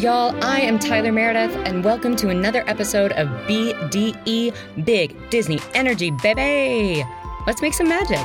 Y'all, I am Tyler Meredith, and welcome to another episode of BDE Big Disney Energy, baby! Let's make some magic.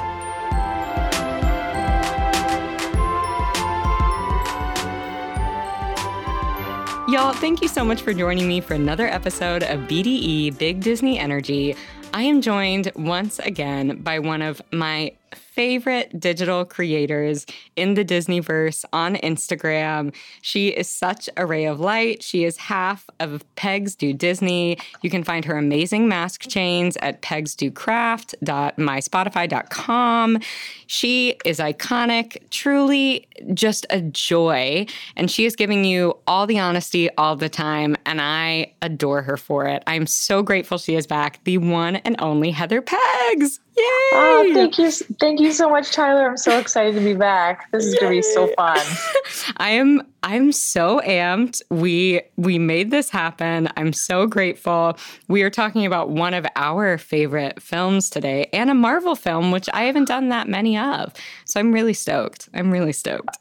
Y'all, thank you so much for joining me for another episode of BDE Big Disney Energy. I am joined once again by one of my favorite digital creators in the Disneyverse on Instagram. She is such a ray of light. She is half of Pegs Do Disney. You can find her amazing mask chains at pegsdocraft.myshopify.com. She is iconic, truly just a joy, and she is giving you all the honesty all the time, and I adore her for it. I'm so grateful she is back, the one and only Heather Pegs. Yay! Oh, thank you, thank you so much, Tyler. I'm so excited to be back. This is Yay. gonna be so fun. I am. I'm so amped. We we made this happen. I'm so grateful. We are talking about one of our favorite films today, and a Marvel film, which I haven't done that many of. So I'm really stoked. I'm really stoked.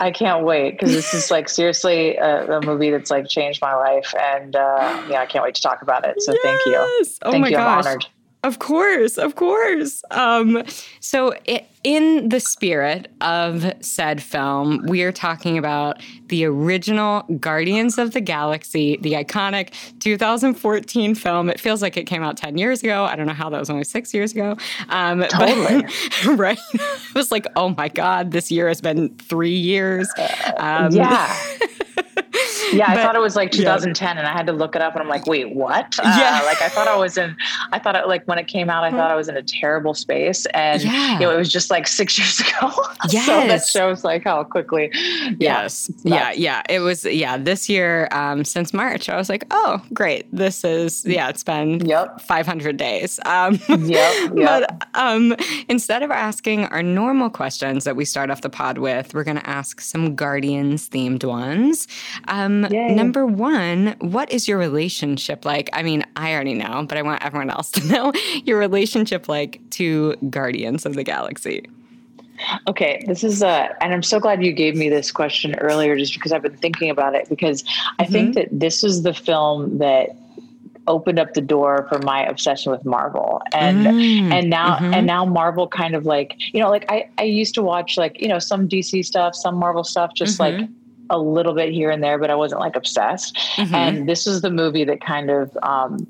I can't wait because this is like seriously a, a, movie that's like changed my life, and uh, yeah, I can't wait to talk about it. So yes. thank you. Oh thank my you. gosh. I'm honored. Of course, of course. Um, so, it, in the spirit of said film, we are talking about the original Guardians of the Galaxy, the iconic 2014 film. It feels like it came out 10 years ago. I don't know how that was only six years ago. Um, totally. But, right. it was like, oh my God, this year has been three years. Um, yeah. Yeah, I thought it was like 2010, yeah. and I had to look it up, and I'm like, wait, what? Uh, yeah, like I thought I was in. I thought it like when it came out, I thought I was in a terrible space, and yeah. you know, it was just like six years ago. Yes, so that shows like how quickly. Yes, yeah, yeah. It was yeah this year um, since March. I was like, oh, great. This is yeah. It's been yep 500 days. Um, yep, yep. But um, instead of asking our normal questions that we start off the pod with, we're going to ask some Guardians themed ones. Um, number one, what is your relationship like? I mean, I already know, but I want everyone else to know your relationship like to Guardians of the Galaxy. Okay, this is uh and I'm so glad you gave me this question earlier just because I've been thinking about it because I mm-hmm. think that this is the film that opened up the door for my obsession with Marvel. And mm, and now mm-hmm. and now Marvel kind of like, you know, like I I used to watch like, you know, some DC stuff, some Marvel stuff just mm-hmm. like a little bit here and there, but I wasn't like obsessed. Mm-hmm. And this is the movie that kind of um,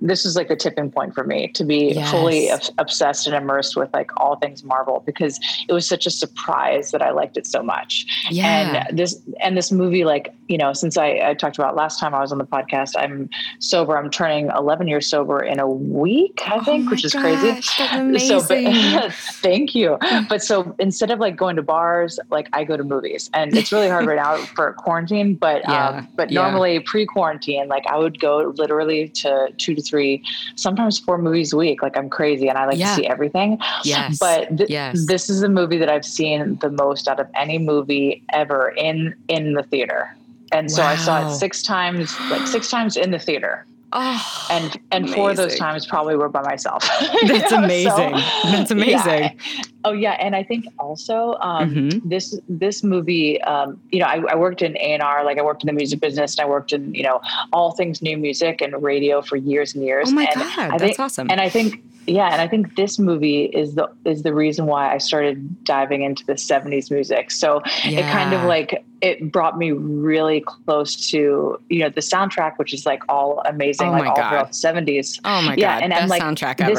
this is like the tipping point for me to be yes. fully obsessed and immersed with like all things Marvel because it was such a surprise that I liked it so much. Yeah. And this and this movie, like you know, since I, I talked about last time I was on the podcast, I'm sober. I'm turning 11 years sober in a week, I think, oh which is gosh, crazy. So, but, thank you. But so instead of like going to bars, like I go to movies, and it's really hard right now for quarantine. But yeah. um, but normally pre-quarantine, like I would go literally to two to three, sometimes four movies a week. Like I'm crazy and I like yeah. to see everything. Yes. But th- yes. this is the movie that I've seen the most out of any movie ever in in the theater. And so wow. I saw it six times, like six times in the theater. Oh, and and amazing. four of those times probably were by myself. That's amazing. So, That's amazing. Yeah. Oh yeah, and I think also um, mm-hmm. this this movie. Um, you know, I, I worked in A and R, like I worked in the music business, and I worked in you know all things new music and radio for years and years. Oh my and god, I that's think, awesome. And I think yeah, and I think this movie is the is the reason why I started diving into the 70s music. So yeah. it kind of like it brought me really close to you know the soundtrack, which is like all amazing, oh like all God. throughout the seventies. Oh my yeah, God! and Best I'm like soundtrack this,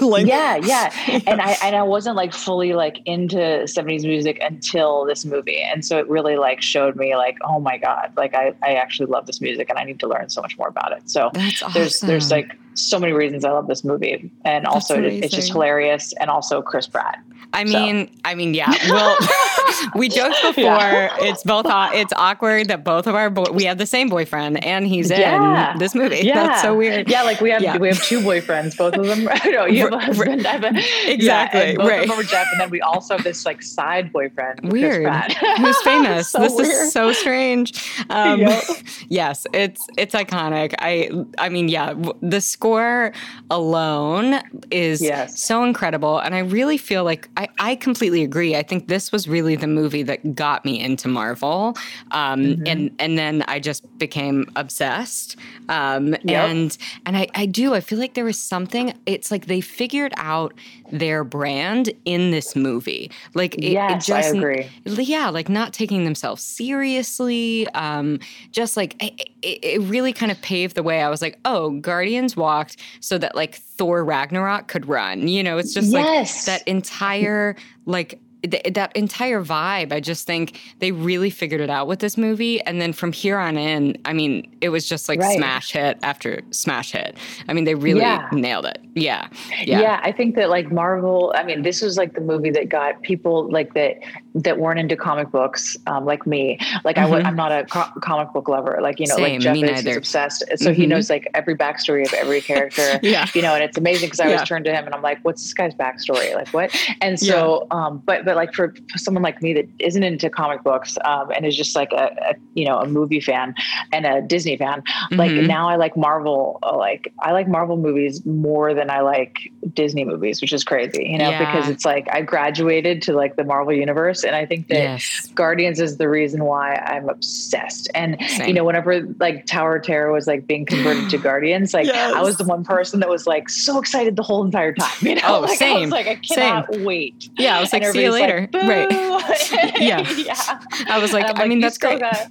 ever. like, yeah, yeah, and I and I wasn't like fully like into seventies music until this movie, and so it really like showed me like, oh my God, like I I actually love this music, and I need to learn so much more about it. So awesome. there's there's like so many reasons I love this movie, and also it, it's just hilarious, and also Chris Pratt. I mean, so. I mean, yeah. Well, we joked before. Yeah. It's both. It's awkward that both of our bo- we have the same boyfriend, and he's yeah. in this movie. Yeah. That's so weird. Yeah, like we have yeah. we have two boyfriends. Both of them. no, you have a husband. I have a, exactly. Both right. of them are Jeff, and then we also have this like side boyfriend. Weird. Who's famous? so this weird. is so strange. Um, yep. Yes, it's it's iconic. I I mean, yeah, the score alone is yes. so incredible, and I really feel like I I completely agree. I think this was really the movie that got me into Marvel. Um, mm-hmm. and and then I just became obsessed. Um, yep. and and I, I do, I feel like there was something, it's like they figured out their brand in this movie. Like it, yes, it just, I agree. Yeah, like not taking themselves seriously. Um, just like it, it really kind of paved the way. I was like, oh, Guardians walked so that like Thor Ragnarok could run. You know, it's just yes. like that entire like th- that entire vibe, I just think they really figured it out with this movie. And then from here on in, I mean, it was just like right. smash hit after smash hit. I mean, they really yeah. nailed it. Yeah. yeah. Yeah. I think that like Marvel, I mean, this was like the movie that got people like that that weren't into comic books, um, like me. Like mm-hmm. I I'm not a co- comic book lover. Like, you know, Same, like Jeff is obsessed. So mm-hmm. he knows like every backstory of every character. yeah. You know, and it's amazing because I yeah. always turn to him and I'm like, what's this guy's backstory? Like what? And so, yeah. um, but, but like for someone like me that isn't into comic books um, and is just like a, a, you know a movie fan and a Disney fan, mm-hmm. like now I like Marvel. Uh, like I like Marvel movies more than I like Disney movies, which is crazy, you know, yeah. because it's like I graduated to like the Marvel universe, and I think that yes. Guardians is the reason why I'm obsessed. And Same. you know, whenever like Tower Terror was like being converted to Guardians, like yes. I was the one person that was like so excited the whole entire time. You know, oh, like, same. I was like I cannot Same. wait. Yeah, I was like, see you later. Like, right. yeah. yeah. I was like, I mean, that's great. Got,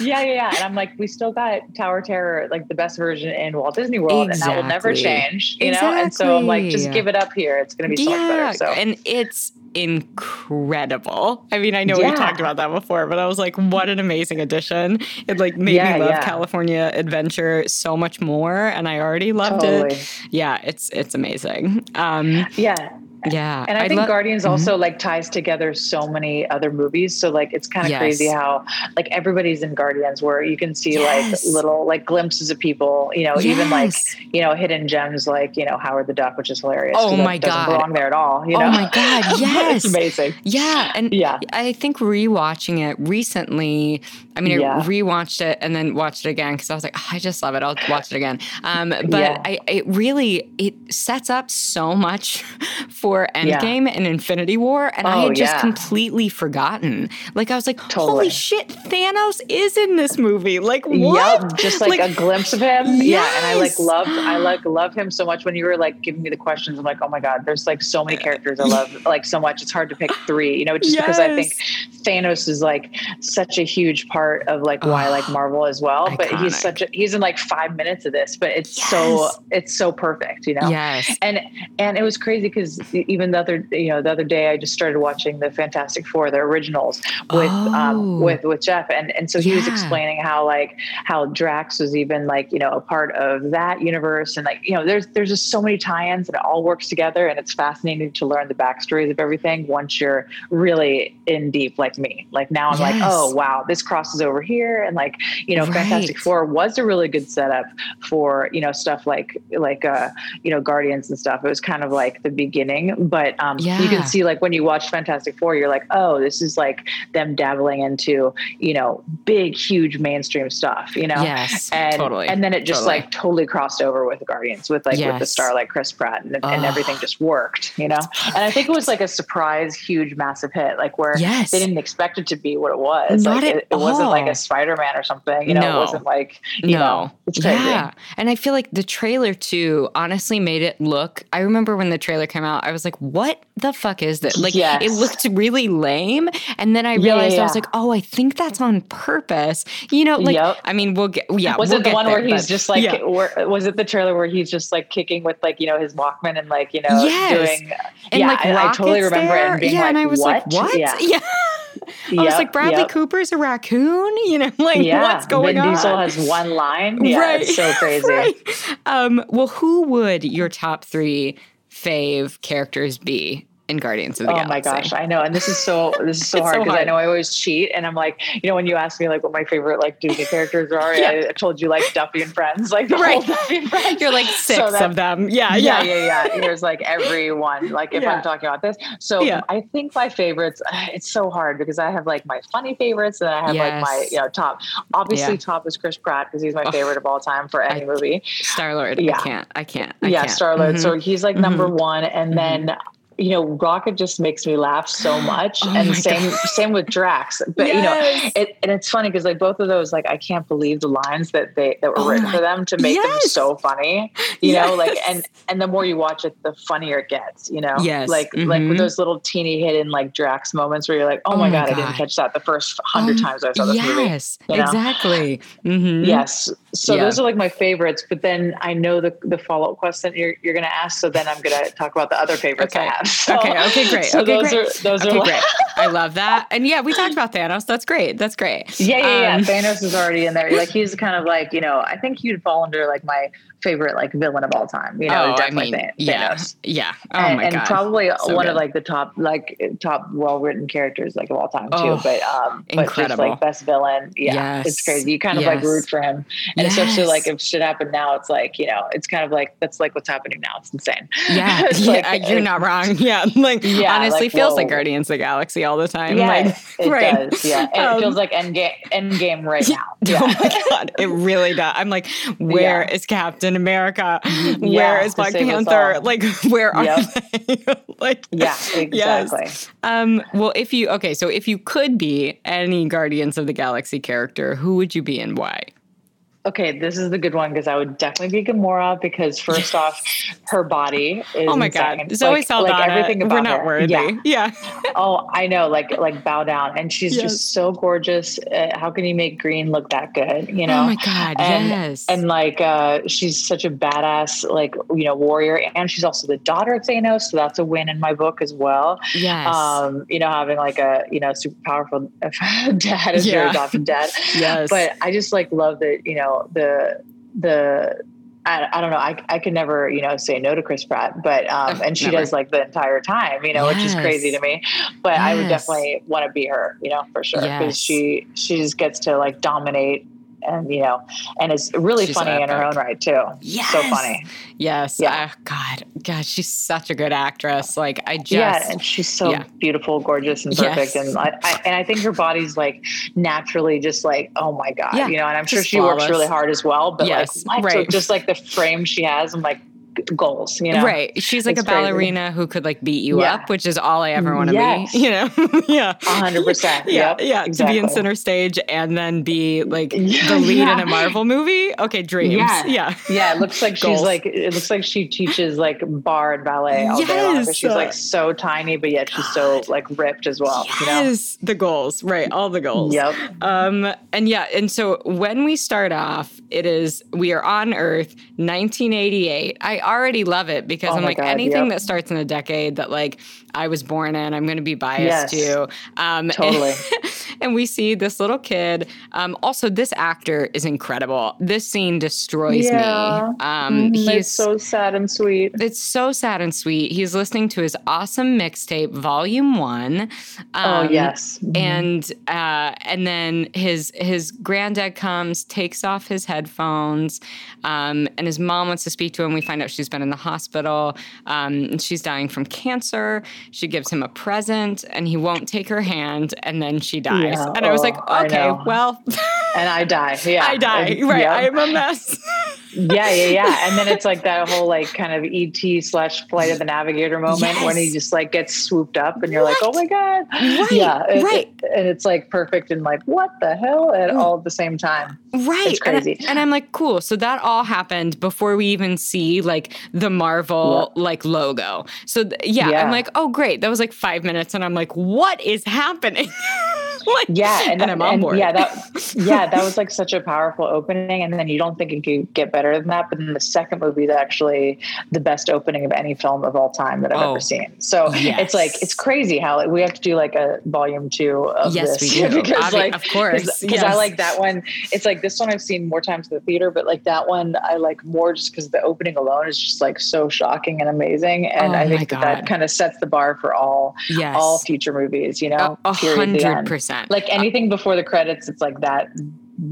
yeah, yeah, yeah. And I'm like, we still got Tower Terror, like the best version in Walt Disney World, exactly. and that will never change, you exactly. know? And so I'm like, just give it up here. It's going to be so yeah. much better. So, and it's incredible. I mean, I know yeah. we talked about that before, but I was like, what an amazing addition. It like made yeah, me love. California Adventure so much more. And I already loved totally. it. Yeah, it's it's amazing. Um, yeah. Yeah. And I, I think Guardians mm-hmm. also like ties together so many other movies. So like it's kind of yes. crazy how like everybody's in Guardians where you can see yes. like little like glimpses of people, you know, yes. even like, you know, hidden gems like, you know, Howard the Duck, which is hilarious. Oh my God. Doesn't belong there at all. You oh know? Oh my God. Yes. it's amazing. Yeah. And yeah, I think rewatching it recently, I mean, yeah. I rewatched it and then watched it again because I was like, oh, I just love it. I'll watch it again. Um, but yeah. I, it really, it sets up so much for for Endgame yeah. and Infinity War, and oh, I had just yeah. completely forgotten. Like I was like, totally. "Holy shit, Thanos is in this movie!" Like what? Yep, just like, like, a glimpse of him. Yes. Yeah, and I like love, I like love him so much. When you were like giving me the questions, I'm like, "Oh my god, there's like so many eh. characters I love like so much. It's hard to pick three, you know, just yes. because I think Thanos is like such a huge part of like why I like Marvel as well. Iconic. But he's such a he's in like five minutes of this, but it's yes. so it's so perfect, you know. Yes, and and it was crazy because even the other you know the other day I just started watching the Fantastic Four, the originals with um, oh. um, with with Jeff, and and so he yeah. was explaining how like how Drax was even like you know a part of that universe, and like you know there's there's just so many tie-ins and it all works together, and it's fascinating to learn the backstories of everything once you're really in deep like me. Like now I'm yes. like oh wow this crosses over here, and like you know right. Fantastic Four was a really good setup for you know stuff like like uh you know Guardians and stuff. It was kind of like the beginning, but um, yeah. you can see like when you watch Fantastic Four, you're like, oh, this is like them dabbling into you know big, huge mainstream stuff, you know? Yes, and totally. and then it just totally. like totally crossed over with Guardians with like yes. with the star like Chris Pratt and, and, everything just worked, you know? And I think it was like a surprise, huge, massive hit, like where yes. they didn't expect it to be what it was. Not like it, it wasn't like a Spider Man or something, you know? No. It wasn't like you no. know, it's crazy. Yeah, and I feel like the trailer too honestly made it look. I remember when the trailer came out, I was like, what the fuck is this? Like yes. it looked really lame. And then I realized yeah, yeah, yeah. I was like, oh, I think that's on purpose. You know, like yep. I mean, we'll get yeah. Was we'll it the one there, where he's just like where, was it the trailer where he's just like kicking with like, you know, his Walkman and like, you know, yes. doing and yeah, like I, I, totally remember there. it and being yeah, like, and I was what? like, what? Yeah. yeah. I yep, was like, Bradley yep. Cooper's a raccoon, you know, like yeah. what's going Vin on? Diesel has one line. Yeah, right. so crazy. right. um, well, who would your top three fave characters be in Guardians of the Galaxy. oh Galaxy. my gosh, I know, and this is so this is so hard because so I know I always cheat, and I'm like, you know, when you ask me like what my favorite like Disney characters are, yeah. I, told you like Duffy and Friends, like the right. whole Duffy and Friends. You're like six so of them, yeah, yeah, yeah, yeah. yeah. Here's like everyone. like if yeah. I'm talking about this. So yeah. I think my favorites. It's so hard because I have like my funny favorites, and I have yes. like my you know top. Obviously, top is Chris Pratt because he's my favorite of all time for any I, movie. Star Lord, yeah. I can't, I can't, I yeah. Star Lord. Mm-hmm. So he's like number mm-hmm. one, and mm-hmm. then you know, Rocket just makes me laugh so much, Oh and same God. same with Drax. But you know, it, and it's funny because like both of those, like I can't believe the lines that they that were Oh written my- for them to make them so funny. You know, like and and the more you watch it, the funnier it gets. You know, Yes. like like Mhm. with those little teeny hidden like Drax moments where you're like, oh, my god, I didn't catch that the first hundred Um, times I saw this movie. yes, you know? exactly. Mhm. Yes. So Yeah. those are like my favorites, but then I know the, the follow up question you're, you're going to ask. So then I'm going to talk about the other favorites I have. So, Okay, okay, great. So Okay, those great. are, those Okay, are like, great. I love that. And yeah, we talked about Thanos. That's great. That's great. yeah, yeah, yeah. Um, Thanos is already in there. Like he's kind of like, you know, I think he'd fall under like my favorite like villain of all time. You know, oh, I definitely mean, Thanos. yeah, yeah. Oh and, my and god. probably So one good. of like the top like top well written characters like of all time too. Oh, but um but just incredible. like best villain. Yeah. Yes. It's crazy. You kind of like Yes. root for him. And especially like if shit happened now, it's like, you know, it's kind of like that's like what's happening now. It's insane. yeah, It's yeah, like- you're not wrong. Yeah, like Yeah, honestly, like, feels like. Guardians of the Galaxy all the time. Yeah, like, it right. does. Yeah. And Um, it feels like end game end game right now. Oh Yeah. my god, it really does. I'm like, where is Captain America? Where Yeah, is Black Panther? Like, where are Yep. they? like, yeah, Yes. exactly. Um, well, if you okay, so if you could be any Guardians of the Galaxy character, who would you be and why? Okay, this is the good one because I would definitely be Gamora because first off, her body is Oh my insane. god, Zoe Like- Saldana, like everything about we're not her. worthy. Yeah. Yeah, Oh, I know. Like like bow down, and she's Yes. just so gorgeous. Uh, how can you make green look that good? You know. Oh my god, and, yes. And like uh, she's such a badass, like you know, warrior, and she's also the daughter of Thanos, so that's a win in my book as well. yes. Um, you know, having like a you know super powerful dad as your Yeah. adopted dad. yes. But I just like love that you know the the I, I don't know I I could never you know say no to Chris Pratt, but um, and she never. does like the entire time, you know, which is crazy to me. But I would definitely want to be her, you know, for sure, because Yes. she she just gets to like dominate. And you know, and it's really She's funny in her own right too. Yes, So funny. yes. Yeah. Uh, God, God, she's such a good actress. Like, I just. yeah, and she's so yeah. beautiful, gorgeous, and perfect. Yes. And I, I and I think her body's like naturally just like, oh my god, Yeah, you know. And I'm sure she works really hard as well. But Yes, like, what? So just like the frame she has, I'm like goals, you know. Right. She's like It's a crazy. ballerina who could like beat you Yeah. up, which is all I ever want to Yes. be. You know? yeah. Hundred percent. Yeah, Yep, yeah. To be in center stage and then be like Yeah, the lead in a Marvel movie. Okay, dreams. Yeah. Yeah. Yeah, it looks like she's like it looks like she teaches like bar and ballet all day long. Yes. But she's like so tiny, but yet she's so like ripped as well. You know. The goals, right? All the goals. Yep. Um, and yeah, and so when we start off, it is we are on Earth, 1988. I already love it because Oh I'm like God, anything yep. that starts in a decade that like I was born in, I'm going to be biased Yes. to. Um, Totally. and we see this little kid. Um, also, this actor is incredible. This scene destroys Yeah. me. Um, Mhm, he's so sad and sweet. it's so sad and sweet. He's listening to his awesome mixtape, Volume One. oh Um, yes. Mhm. and uh, and then his his granddad comes, takes off his headphones, um, and his mom wants to speak to him. We find out she's been in the hospital, um, she's dying from cancer. She gives him a present, and he won't take her hand, and then she dies. Yeah, and I was oh, like, I okay, well, and I die. Yeah, I die. And- Right, yep. I am a mess. yeah, yeah, yeah. And then it's like that whole like kind of ET slash Flight of the Navigator moment when he just like gets swooped up, and you're like, oh my god, Right, yeah, it- right. it- and it's like perfect and like what the hell at all at the same time. Right. It's And I- crazy. And, I'm like, cool. So that all happened before we even see like the Marvel like logo. So th- yeah, Yeah. I'm like, oh great. That was like five minutes, and I'm like, what is happening? like, yeah, and, and I'm on and board. Yeah, that yeah, that was like such a powerful opening. And then you don't think it could get better than that. But then the second movie is actually the best opening of any film of all time that I've oh, ever seen. So yes. it's like it's crazy how like we have to do like a volume two of yes, this. we do because Obvi- like of course because yes. I like that one. It's like this one I've seen more times in the theater, but like that one I like more just because the opening alone is just like so shocking and amazing. And oh I think that, that kind of sets the bar for all yes. all future movies. You know, a hundred percent percent. Like anything before the credits, it's like that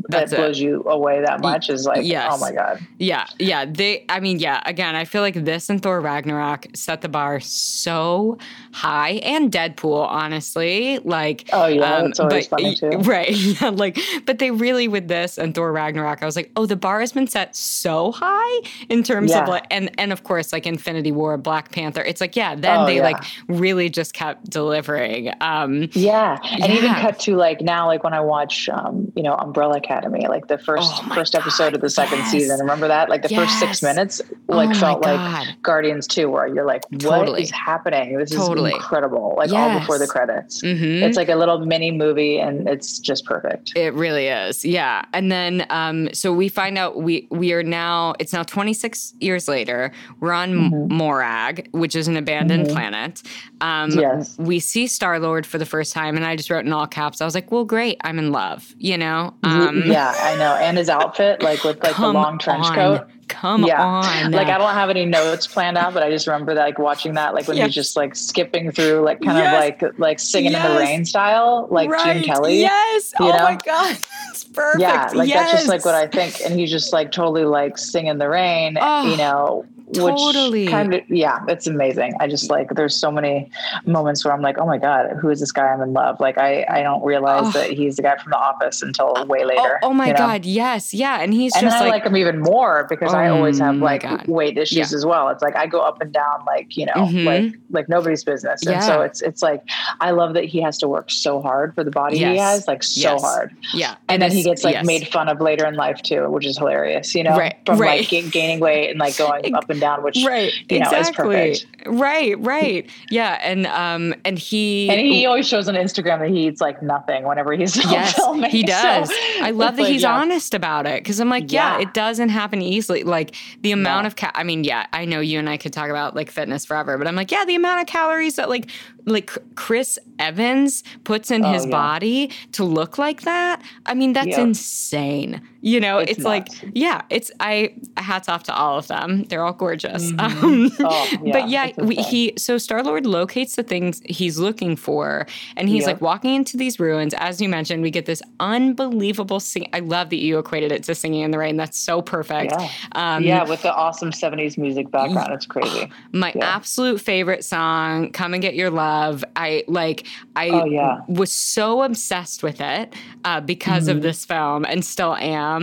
that blows it. you away that much is like, yes. oh my God. Yeah. Yeah. They, I mean, yeah, again, I feel like this and Thor Ragnarok set the bar so high and Deadpool, honestly. Like, oh, yeah. Um, it's always but, funny too. Right. Yeah. Like, but they really, with this and Thor Ragnarok, I was like, oh, the bar has been set so high in terms yeah. of like, and, and of course, like Infinity War, Black Panther. It's like, yeah, then oh, they yeah. like really just kept delivering. Um, yeah. And yeah. even cut to like now, like when I watch, um, you know, Umbrella Academy, like the first oh first God, episode of the second yes. season. Remember that? Like the yes. first six minutes, like oh felt like Guardians Two, where you're like, "What totally. is happening? This totally. is incredible!" Like yes. all before the credits. Mm-hmm. It's like a little mini movie, and it's just perfect. It really is. Yeah. And then, um, so we find out we we are now. It's now 26 years later. We're on mm-hmm. Morag, which is an abandoned mm-hmm. planet. Um, yes. We see Star Lord for the first time, and I just wrote in all caps. I was like, "Well, great, I'm in love." You know? Um, Um, yeah, I know. And his outfit, like with like the long trench on. coat. Come yeah. on. Like I don't have any notes planned out, but I just remember that like watching that, like when yes. he's just like skipping through, like kind yes. of like like singing yes. in the rain style, like right. Gene Kelly. Yes. oh know? my god. It's perfect. Yeah, like that's just like what I think. And he's just like totally like singing the rain, oh. you ah. know, Totally. Which kind of, yeah, it's amazing. I just like, there's so many moments where I'm like, oh my God, who is this guy I'm in love? Like, I, I don't realize oh. that he's the guy from the office until uh, way oh, later. Oh, oh my God. Know? Yes. Yeah. And he's and just I like, like him even more because oh I always have like weight issues yeah. as well. It's like, I go up and down, like, you know, mm-hmm. like, like nobody's business. And yeah. so it's, it's like, I love that he has to work so hard for the body yes. he has, like so yes. hard. Yeah. And, and then he gets like yes. made fun of later in life too, which is hilarious, you know, right. from right. like gaining weight and like going up and down, which, right you know, exactly. Right, right. Yeah. And um and he And he always shows on Instagram that he eats like nothing whenever he's yes, filming. He does. So I love that like, he's yeah. honest about it. Cause I'm like, yeah. yeah. it doesn't happen easily. Like the amount no. of ca- I mean, yeah, I know you and I could talk about like fitness forever, but I'm like, yeah, the amount of calories that like like Chris Evans puts in oh, his yeah. body to look like that. I mean, that's insane. You know, it's, it's like, yeah, it's I hats off to all of them. They're all gorgeous. Mm-hmm. Um, oh, yeah, but yeah, we, he so Star Lord locates the things he's looking for, and he's yep. like walking into these ruins. As you mentioned, we get this unbelievable sing. I love that you equated it to singing in the rain. That's so perfect. Yeah, um, yeah with the awesome '70s music background, it's crazy. My yeah. absolute favorite song, "Come and Get Your Love." I like. I oh, yeah. was so obsessed with it uh, because mm-hmm. of this film, and still am.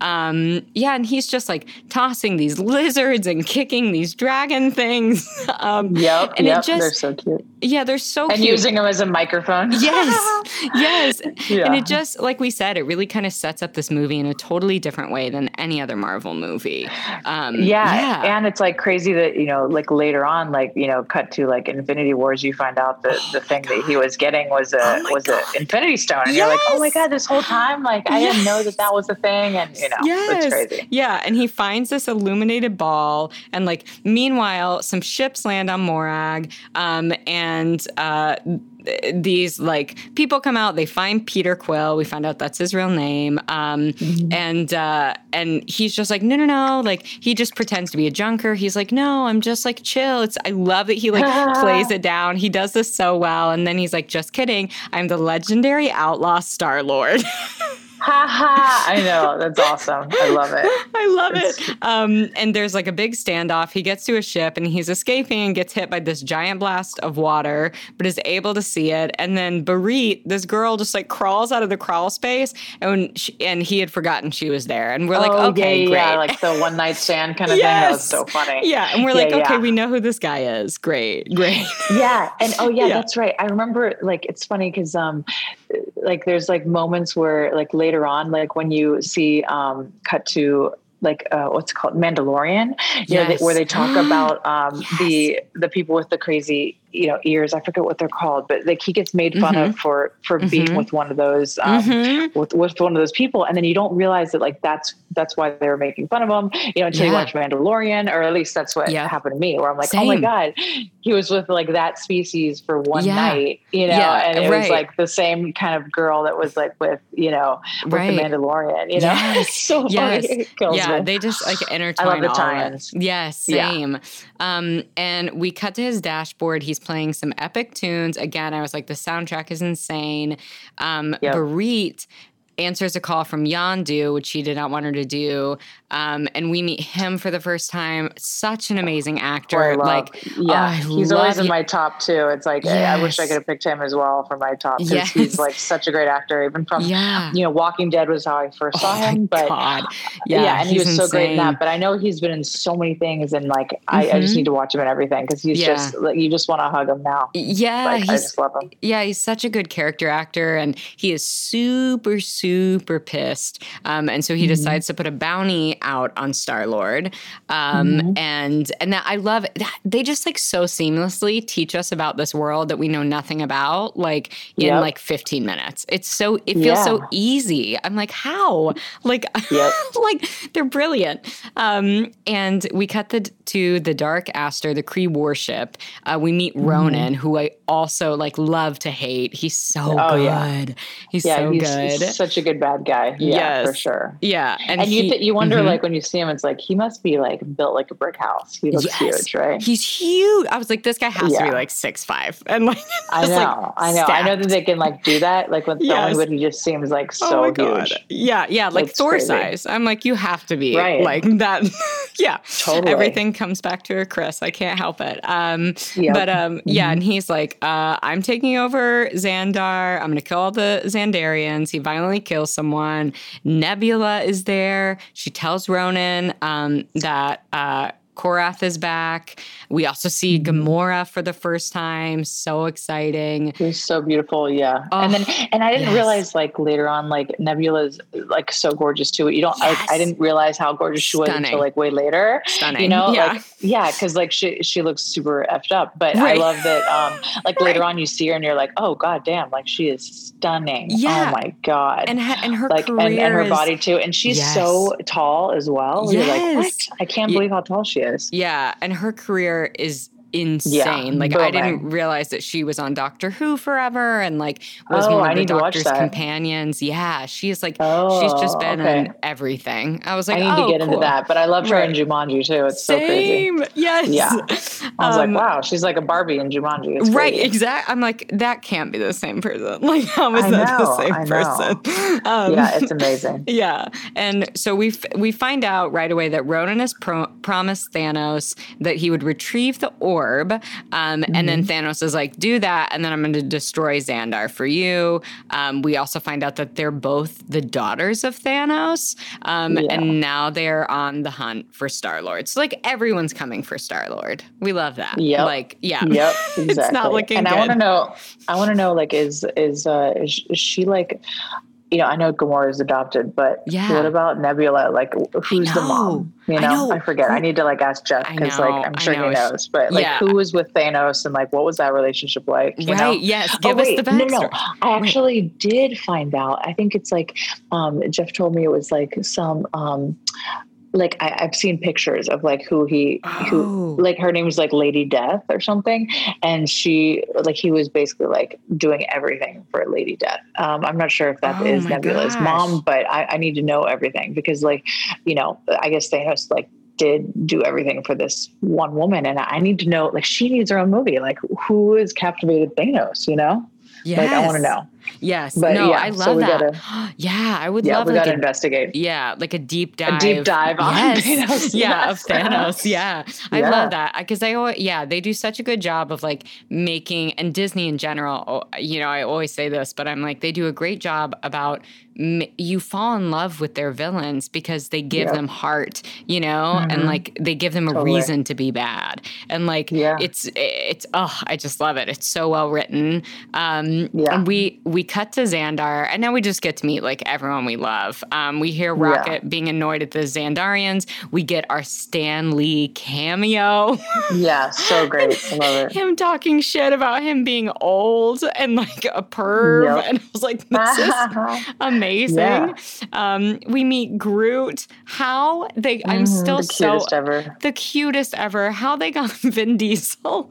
Um, yeah, and he's just like tossing these lizards and kicking these dragon things. um, yep, and yep, it just, they're so cute. Yeah, they're so and cute. using them as a microphone. yes, yes, yeah. and it just like we said, it really kind of sets up this movie in a totally different way than any other Marvel movie. Um, yeah, yeah, and it's like crazy that you know, like later on, like you know, cut to like Infinity Wars, you find out that oh the thing God. that he was getting was a oh was an Infinity Stone, and yes. you're like, oh my God, this whole time, like I yes. didn't know that that was a thing thing and you know yes. it's crazy. Yeah. And he finds this illuminated ball and like meanwhile some ships land on morag um, and uh, these like people come out. They find peter quill. We find out that's his real name. Um, mm-hmm. and uh, and he's just like no no no. Like he just pretends to be a junker. He's like no i'm just like chill. It's i love that he like plays it down. He does this so well. And then he's like just kidding. I'm the legendary outlaw star lord ha ha! I know that's awesome. I love it. I love it's... it. Um, and there's like a big standoff. He gets to a ship and he's escaping and gets hit by this giant blast of water, but is able to see it. And then Bereet, this girl, just like crawls out of the crawl space, and she, and he had forgotten she was there. And we're like, oh, okay, yeah, great. yeah, like the one night stand kind of yes. thing. That was so funny. Yeah, and we're yeah, like, okay, we know who this guy is. Great, great. Yeah, and oh yeah, that's right. I remember like it's funny because um, like there's like moments where like later on, like when you see um, cut to like uh, what's called Mandalorian, yes. you know, they, where they talk about um, yes. the the people with the crazy you know ears i forget what they're called but like he gets made fun mm-hmm. of for for mm-hmm. being with one of those um, mm-hmm. with, with one of those people and then you don't realize that like that's that's why they were making fun of him you know until yeah. you watch mandalorian or at least that's what yeah. happened to me where i'm like Same. oh my god he was with like that species for one yeah. night you know and it right. was like the same kind of girl that was like with you know with right. the mandalorian you know yes. so yes. yeah me. they just like intertwine I love the tie-ins. yes same um and we cut to his dashboard he's playing some epic tunes. Again, I was like, the soundtrack is insane. Um, yep. Bereet answers a call from Yondu, which he did not want her to do. Um, and we meet him for the first time. Such an amazing actor. Like, yeah, oh, he's always in my top two. It's like yes. I wish I could have picked him as well for my top because yes. he's like such a great actor. Even from yeah. you know, Walking Dead was how I first saw oh him. But God. yeah, yeah, and he was insane. so great in that. But I know he's been in so many things, and like mm-hmm. I, I, just mm-hmm. need to watch him in everything because he's yeah. just like you just want to hug him now. Yeah, like, I just love him. Yeah, he's such a good character actor, and he is super super pissed. Um, and so he mm-hmm. decides to put a bounty out on Star Lord. Um, mm-hmm. and and that I love that they just like so seamlessly teach us about this world that we know nothing about, like in yep. like 15 minutes. It's so it feels yeah. so easy. I'm like, how? Like, yep. like they're brilliant. Um, and we cut the to the Dark Aster, the Kree warship. Uh, we meet mm-hmm. Ronan, mm. who I also like love to hate. He's so oh, good. Yeah. He's yeah, so he's, good. He's such a good bad guy. Yeah, yes. for sure. Yeah, and, and he, you th- you wonder mm-hmm. like when you see him, it's like he must be like built like a brick house. He looks yes. huge, right? He's huge. I was like, this guy has yeah. to be like six five, and like I know, like, I know, I know that they can like do that. Like with yes. but he just seems like oh so oh huge. Yeah, yeah, like Thor crazy. size. I'm like, you have to be right. like that. yeah, totally. Everything comes back to a Chris. I can't help it. Um, yep. but um, yeah, mm-hmm. and he's like, uh, I'm taking over Xandar. I'm gonna kill all the Xandarians. He violently kills someone. Nebula is there. She tells Ronan um, that uh, Korath is back. We also see mm-hmm. Gamora for the first time. So exciting. It's so beautiful, yeah. Oh, and then and I didn't yes. realize like later on like Nebula's like so gorgeous too. You don't yes. I didn't realize how gorgeous she was until like way later. Stunning. You know, yeah. like yeah, because like she she looks super effed up. But right. I love that um like right. later on you see her and you're like, oh god damn, like she is stunning. Oh yeah. Oh my god. And ha- and her like and, and, her is... body too. And she's yes. so tall as well. You're like, what? I can't believe how tall she is is. Yeah, and her career is insane. Yeah, like booming. I didn't realize that she was on Doctor Who forever and like was oh, one of the Doctor's companions. Yeah, she's like oh, she's just been okay. in everything. I was like, I need oh, to get cool. into that, but I love her right. in Jumanji too. It's Same. so crazy. Yes. Yeah. I was um, like, wow, she's like a Barbie in Jumanji. It's right. Exactly. I'm like, that can't be the same person. Like, how is that the same person? Um, yeah, it's amazing. Yeah, and so we f- we find out right away that Ronan has pro- promised Thanos that he would retrieve the orb orb. Um, mm-hmm. And then mm-hmm. Thanos is like, do that. And then I'm going to destroy Xandar for you. Um, we also find out that they're both the daughters of Thanos. Um, yeah. And now they're on the hunt for Star Lord. So, like, everyone's coming for Star Lord. We love that. Yeah. Like, yeah. Yep. Exactly. it's not looking and good. I want to know, I want to know, like, is, is, uh, is, is she like, you know, I know Gamora is adopted, but yeah. what about Nebula? Like, who's the mom? You know, I, know. I forget. I need to like ask Jeff because, like, I'm sure he knows. But like, yeah. who was with Thanos and like, what was that relationship like? You right? Know? Yes. Oh, Give oh, us wait. No, no, I actually wait. did find out. I think it's like um, Jeff told me it was like some um, like I, have seen pictures of like who he oh. who like her name was like Lady Death or something, and she like he was basically like doing everything for Lady Death. Um, I'm not sure if that oh is Nebula's gosh. mom, but I, I need to know everything because like you know I guess Thanos like did do everything for this one woman, and I need to know like she needs her own movie. Like who is captivated Thanos? You know. Yes. Like I want to know. Yes. But no, yeah, I love so that. Gotta, yeah, I would yeah, love we like gotta a, investigate. Yeah, like a deep dive. A deep dive on yes. Thanos. Yeah, yes. of Thanos. Yeah. I yeah. love that. Because I always, yeah, they do such a good job of like making and Disney in general, oh, you know, I always say this, but I'm like, they do a great job about you fall in love with their villains because they give them heart, you know, mm-hmm. and like they give them a totally. reason to be bad. And like yeah. it's it's oh, I just love it. It's so well written. Um yeah. and we we cut to Xandar and now we just get to meet like everyone we love. Um we hear Rocket yeah. being annoyed at the Xandarians. We get our Stan Lee cameo. yeah, so great. I love it. him talking shit about him being old and like a perv. Yep. And I was like, this is amazing. Yeah. Um, we meet Groot. How they? Mm, I'm mm-hmm, still the so ever. the cutest ever. How they got Vin Diesel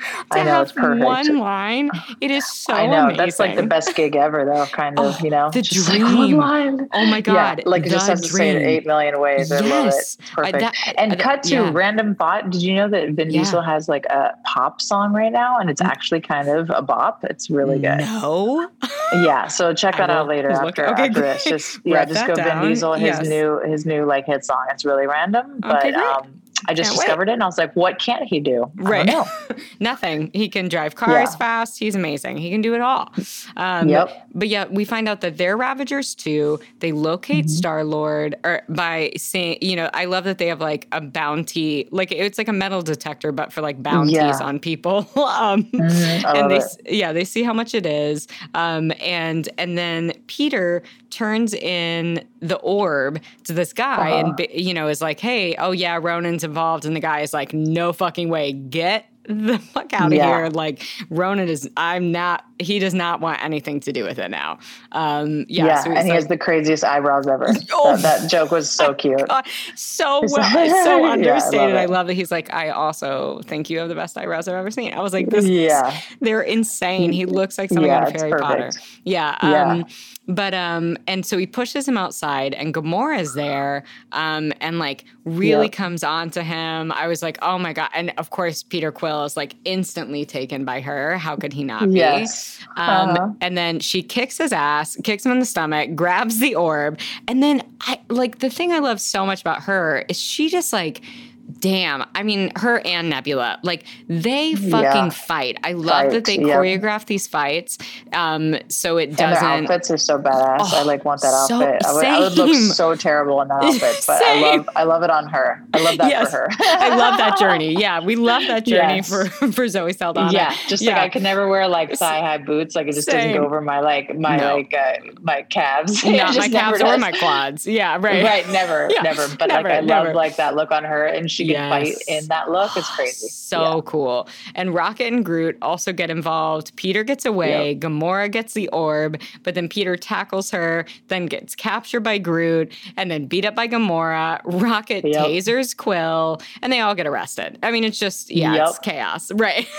to I know, have one line. It is so I know amazing. that's like the best gig ever, though. Kind of, oh, you know, the just dream. Like oh my god, yeah, like it just has to say it eight million ways. Yes. I love it. Perfect. I, that, and cut to yeah. random thought. Did you know that Vin yeah. Diesel has like a pop song right now, and it's actually kind of a bop. It's really good. No. yeah, so check that out later after, okay, after this. Just yeah, just go down. Vin Diesel his yes. new his new like hit song. It's really random, but okay, um I just Can't discovered wait. it and I was like, what can't he do? right. Nothing. He can drive cars yeah. fast. He's amazing. He can do it all. Um, yep. But yeah, we find out that they're Ravagers too. They locate mm-hmm. Star Lord or by saying, you know, I love that they have like a bounty, like it's like a metal detector, but for like bounties yeah. on people. um, mm-hmm. and they, it. yeah, they see how much it is. Um, and and then Peter turns in the orb to this guy uh-huh. and you know is like, hey, oh yeah, Ronan's involved, and the guy is like, no fucking way, get the fuck out of yeah. here. Like Ronan is, I'm not, he does not want anything to do with it now. Um, yeah. yeah so and he has the craziest eyebrows ever. Oh, that, that, joke was so cute. God. So well, so understated. yeah, I, love I love that he's like, I also think you have the best eyebrows I've ever seen. I was like, this, yeah, they're insane. He looks like something out of Harry. Potter. Yeah. Um, yeah. But um, and so he pushes him outside, and Gamora's there, um, and like really yep. comes on to him. I was like, oh my god! And of course, Peter Quill is like instantly taken by her. How could he not be? Yes. Um, uh-huh. And then she kicks his ass, kicks him in the stomach, grabs the orb, and then I like the thing I love so much about her is she just like damn. I mean, her and Nebula, like they fucking yeah. fight. I love fight, that they yeah. choreograph these fights. Um, so it doesn't. And their outfits are so badass. Oh, I like want that so outfit. I would, I would, look so terrible in that outfit, but I love, I love it on her. I love that yes. for her. I love that journey. Yeah, we love that journey yes. for for Zoe Saldana. Yeah, just yeah. like I could never wear like thigh high boots. Like it just Same. doesn't go over my like my no. like uh, my calves. Not my calves or my quads. Yeah, right. Right. Never, never. But never, like I never. love like that look on her, and she yes. fight in that look. It's crazy. So yeah. cool. And Rocket and Groot also get involved. Peter gets away. Yep. Gamora gets the orb, but then Peter tackles her, then gets captured by Groot, and then beat up by Gamora. Rocket yep. tasers Quill, and they all get arrested. I mean, it's just yeah, yep. it's chaos, right?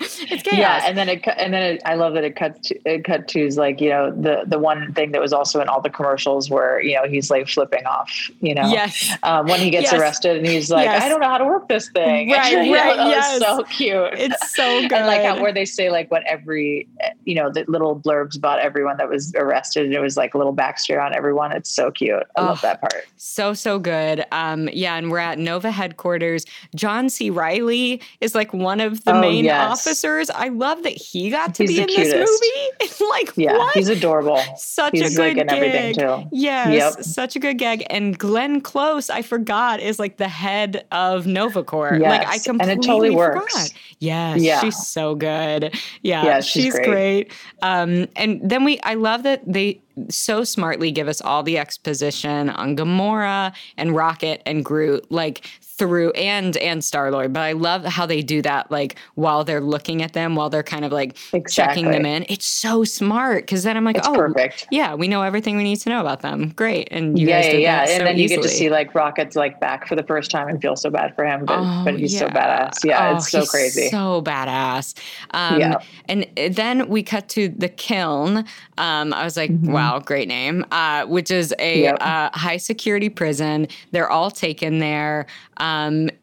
it's chaos. Yeah, and then it and then it, I love that it cuts to, it cut to like you know the the one thing that was also in all the commercials where you know he's like flipping off you know yes. um, when he gets yes. arrested and he's like yes. I don't know how to work this thing. Right right yes. so cute. It's so good and like how, where they say like what every you know the little blurbs about everyone that was arrested and it was like a little backstory on everyone. It's so cute. I oh, love that part. So so good. Um yeah and we're at Nova headquarters. John C. Reilly is like one of the oh, main yes. officers. I love that he got to he's be in cutest. this movie. like, yeah, what? he's adorable. Such he's a good gig. everything too. Yes, yep. such a good gag. And Glenn Close, I forgot, is like the head of Nova Corps. Yes. Like I completely and it totally works. forgot. Yes, yeah, she's so good. Yeah, yeah she's, she's great. great. Um, and then we, I love that they so smartly give us all the exposition on Gamora and Rocket and Groot. Like through and and Star Lord, but I love how they do that like while they're looking at them, while they're kind of like exactly. checking them in. It's so smart because then I'm like, it's oh, perfect. Yeah, we know everything we need to know about them. Great, and you yeah, guys did yeah, that and so then you get to see like Rocket's like back for the first time and feel so bad for him, but oh, but he's yeah. so badass. Yeah, oh, it's so crazy, so badass. Um, yeah, and then we cut to the Kyln. Um, I was like, mm-hmm. wow, great name. Uh, which is a yep. uh, high security prison. They're all taken there. Um,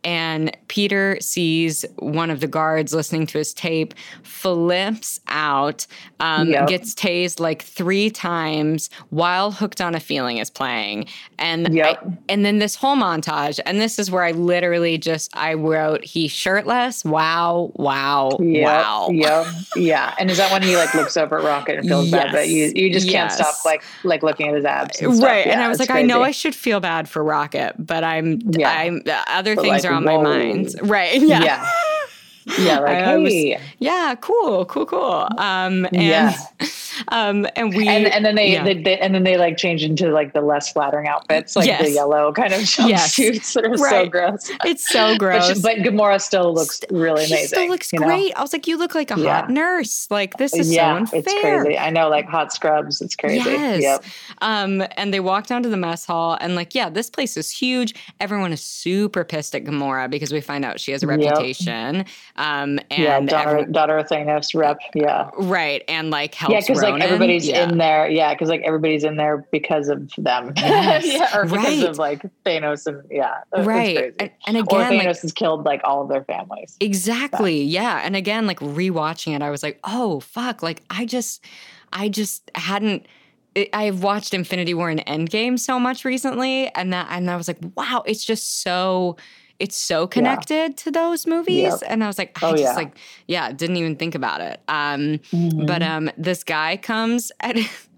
and Peter sees one of the guards listening to his tape, flips out, um, yep. gets tased like three times while Hooked on a Feeling is playing. And yep. I, and then this whole montage, and this is where I literally just I wrote he shirtless. Wow, wow, yep. wow. Yeah, yeah. And is that when he like looks over at Rocket and feels yes. bad, but you you just can't stop like like looking at his abs, and right? Yeah, and I was like, crazy. I know I should feel bad for Rocket, but I'm yeah. I'm other but things like, are on whoa. my mind. Right. Yeah. Yeah. Yeah, like hey. was, yeah, cool, cool, cool. Um, and yeah. um, and we and, and then they, yeah. they, they, and then they like change into like the less flattering outfits, like yes. the yellow kind of jumpsuits yes. that are right. so gross. It's so gross. but, she, but Gamora still looks really amazing. She still looks great. Know? I was like, you look like a yeah. hot nurse. Like this is yeah, so unfair. It's crazy. I know, like hot scrubs. It's crazy. Yes. Yep. Um, and they walk down to the mess hall, and like, yeah, this place is huge. Everyone is super pissed at Gamora because we find out she has a reputation. Yep. Um, and yeah, daughter, everyone, daughter of Thanos rep. Yeah. Right. And like helps yeah, because like everybody's yeah. in there. Yeah, because like everybody's in there because of them. Yes. yeah, or because right. of like Thanos and yeah, right. And, and, again, or Thanos like, has killed like all of their families. Exactly. Yeah, and again, like rewatching it, I was like, oh fuck! Like I just, I just hadn't. I've watched Infinity War and Endgame so much recently, and that and I was like, wow, it's just so it's so connected yeah. to those movies yep. and i was like i oh, just yeah. like yeah didn't even think about it um mm-hmm. but um this guy comes and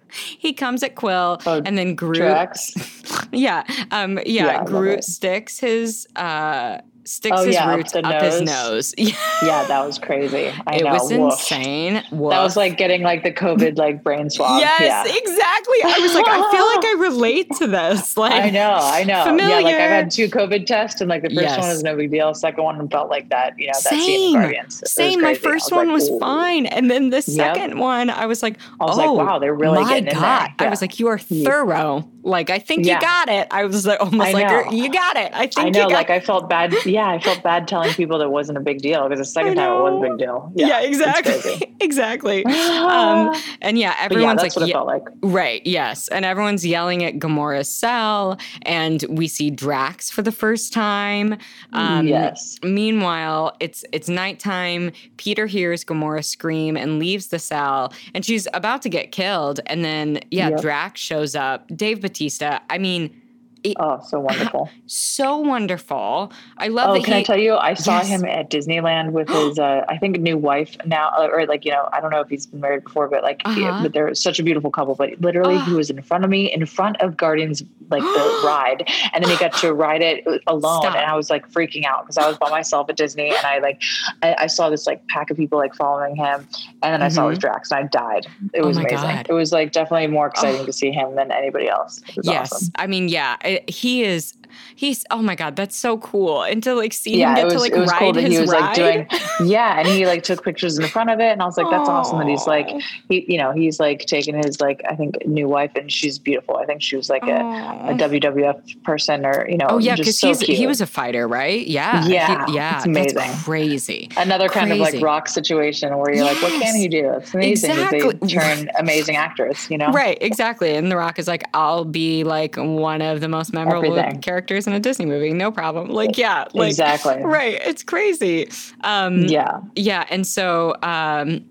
he comes at quill oh, and then groot yeah um yeah, yeah groot sticks his uh sticks oh, his yeah, roots up, up his nose. yeah, that was crazy. I it know. was Woof. insane. Woof. That was like getting like the COVID like brain swab. Yes, yeah. exactly. I was like, I feel like I relate to this. Like I know, I know. Familiar. Yeah, like I've had two COVID tests, and like the first yes. one was no big deal. Second one felt like that. You know, that Same. Same. My first was one like, was Ooh. fine, and then the second yep. one, I was like, I was oh, like, wow, they're really my getting God. I was like, you are thorough. Like I think you got it. I was like almost like you got it. I think I know. like I felt bad. Yeah, I felt bad telling people that wasn't a big deal because the second time it was a big deal. Yeah, yeah exactly. exactly. Um, and yeah, everyone's yeah, like, yeah, like, right. Yes. And everyone's yelling at Gamora's cell. And we see Drax for the first time. Um, yes. Meanwhile, it's, it's nighttime. Peter hears Gamora scream and leaves the cell. And she's about to get killed. And then, yeah, yep. Drax shows up. Dave Batista, I mean, it, oh, so wonderful. So wonderful. I love oh, can he, I tell you, I saw yes. him at Disneyland with his, uh, I think, new wife now, uh, or like, you know, I don't know if he's been married before, but like, uh-huh. he, but they're such a beautiful couple. But literally, he was in front of me, in front of Guardians, like the ride. And then he got to ride it alone. Stop. And I was like freaking out because I was by myself at Disney. And I like, I, I, saw this like pack of people like following him. And then mm-hmm. I saw his mm-hmm. Drax and I died. It oh was oh amazing. God. It was like definitely more exciting oh. to see him than anybody else. Yes. Awesome. I mean, yeah, he is he's oh my god, that's so cool. And to like see yeah, him get was, to like ride cool his he was ride. like doing yeah, and he like took pictures in front of it, and I was like, that's Aww. awesome that he's like he you know he's like taking his like I think new wife, and she's beautiful. I think she was like a, a WWF person or you know oh yeah because so he's cute. he was a fighter right yeah yeah he, yeah it's amazing crazy another kind of like rock situation where you're yes. like what can he do it's amazing exactly. that they turn amazing actors you know right exactly and the rock is like I'll be like one of the most memorable Everything. characters in a Disney movie no problem like yeah like, exactly right it's crazy um yeah yeah and so um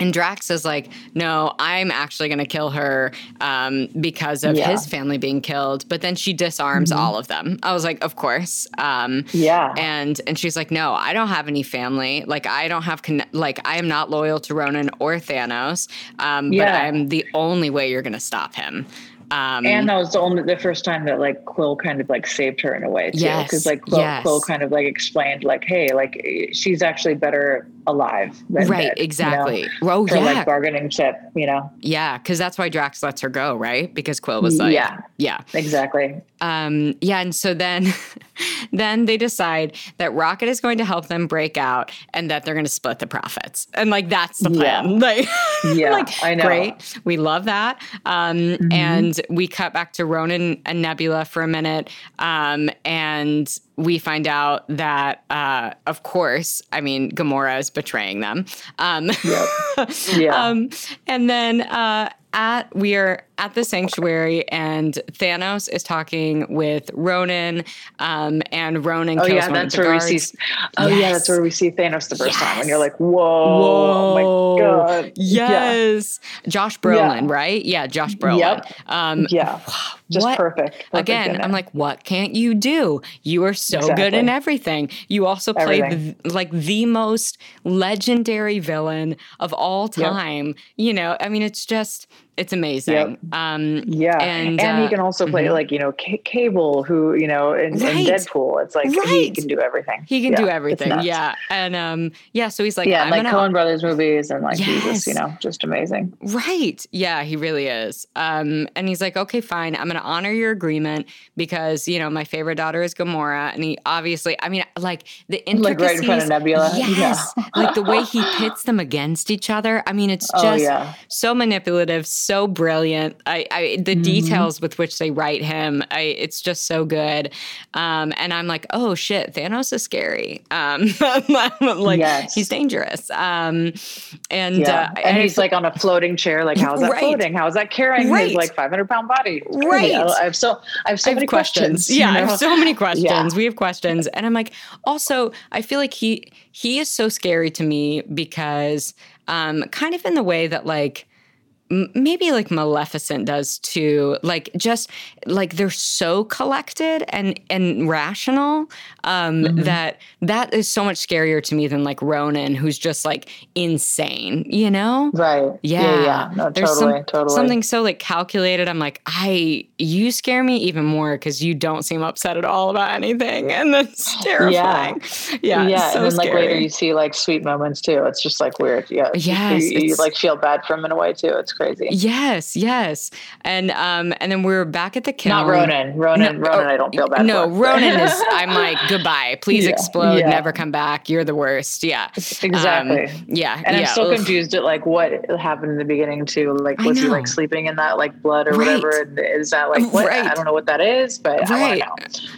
and Drax is like, no, I'm actually going to kill her um, because of yeah. his family being killed. But then she disarms mm-hmm. all of them. I was like, of course. Um, yeah. And and she's like, no, I don't have any family. Like I don't have con- like I am not loyal to Ronan or Thanos. Um, yeah. But I'm the only way you're going to stop him. Um, and that was the only the first time that like Quill kind of like saved her in a way too, because yes, like Quill, yes. Quill, kind of like explained like, hey, like she's actually better alive, right? Dead, exactly. You know, oh for, yeah, like bargaining chip, you know. Yeah, because that's why Drax lets her go, right? Because Quill was like, yeah, yeah, exactly. Um, yeah, and so then, then they decide that Rocket is going to help them break out, and that they're going to split the profits, and like that's the plan. Yeah. Like, yeah, like, I know. Great, we love that. Um, mm-hmm. and we cut back to Ronan and Nebula for a minute, um, and we find out that, uh, of course, I mean, Gamora is betraying them. Um, yep. Yeah. um, and then uh, at we are at the sanctuary, and Thanos is talking with Ronan, um, and Ronan. Oh yeah, that's where guards. we see. Oh yes. yeah, that's where we see Thanos the first yes. time, and you're like, whoa, whoa, oh my god, yes, yeah. Josh Brolin, yeah. right? Yeah, Josh Brolin. Yep. Um, yeah, just what? perfect. perfect. Again, I'm like, what can't you do? You are so exactly. good in everything. You also played the, like the most legendary villain of all time. Yep. You know, I mean, it's just it's amazing. Yep. Um, yeah, and, and uh, he can also play mm-hmm. like you know C- Cable, who you know in, right. Deadpool. It's like right. he can do everything. He can yeah, do everything. Yeah, and um, yeah. So he's like, yeah, like. Coen Brothers movies, and like yes. he's just you know just amazing. Right. Yeah, he really is. Um, and he's like, okay, fine, I'm going to honor your agreement because you know my favorite daughter is Gamora, and he obviously, I mean, like the intricacies, like right in front of Nebula. Yes, yeah. like the way he pits them against each other. I mean, it's oh, just oh, yeah. so manipulative so brilliant. I, I the mm-hmm. details with which they write him, I, it's just so good. Um, and I'm like, oh shit, Thanos is scary. Um, like yes. he's dangerous. Um, and yeah. uh, and, he's like on a floating chair. Like, how's that right. floating? How is that carrying right. his like 500 pound body? Right. I have so, I have so have many questions. questions yeah. You know? I have so many questions. Yeah. We have questions. And I'm like, also, I feel like he, he is so scary to me because, um, kind of in the way that like, maybe like Maleficent does too. Like just like they're so collected and and rational um, mm-hmm. that that is so much scarier to me than like Ronan, who's just like insane. You know? Right. Yeah. Yeah. yeah. No, There's totally. Some, totally. Something so like calculated. I'm like, I you scare me even more because you don't seem upset at all about anything, and that's terrifying. Yeah. Yeah. yeah. So and then like later you see like sweet moments too. It's just like weird. Yeah. Yes. You, you like feel bad for him in a way too. It's crazy. Yes, yes. And um and then we are back at the Kyln. Not Ronan. Ronan, no, Ronan, I don't feel bad No, for. Ronan is I'm like, goodbye. Please yeah, explode, yeah. never come back. You're the worst. Yeah. Exactly. Um, yeah. And yeah. I'm still confused at like what happened in the beginning too. Like was he like sleeping in that like blood or right. whatever? And is that like what right. I don't know what that is, but right.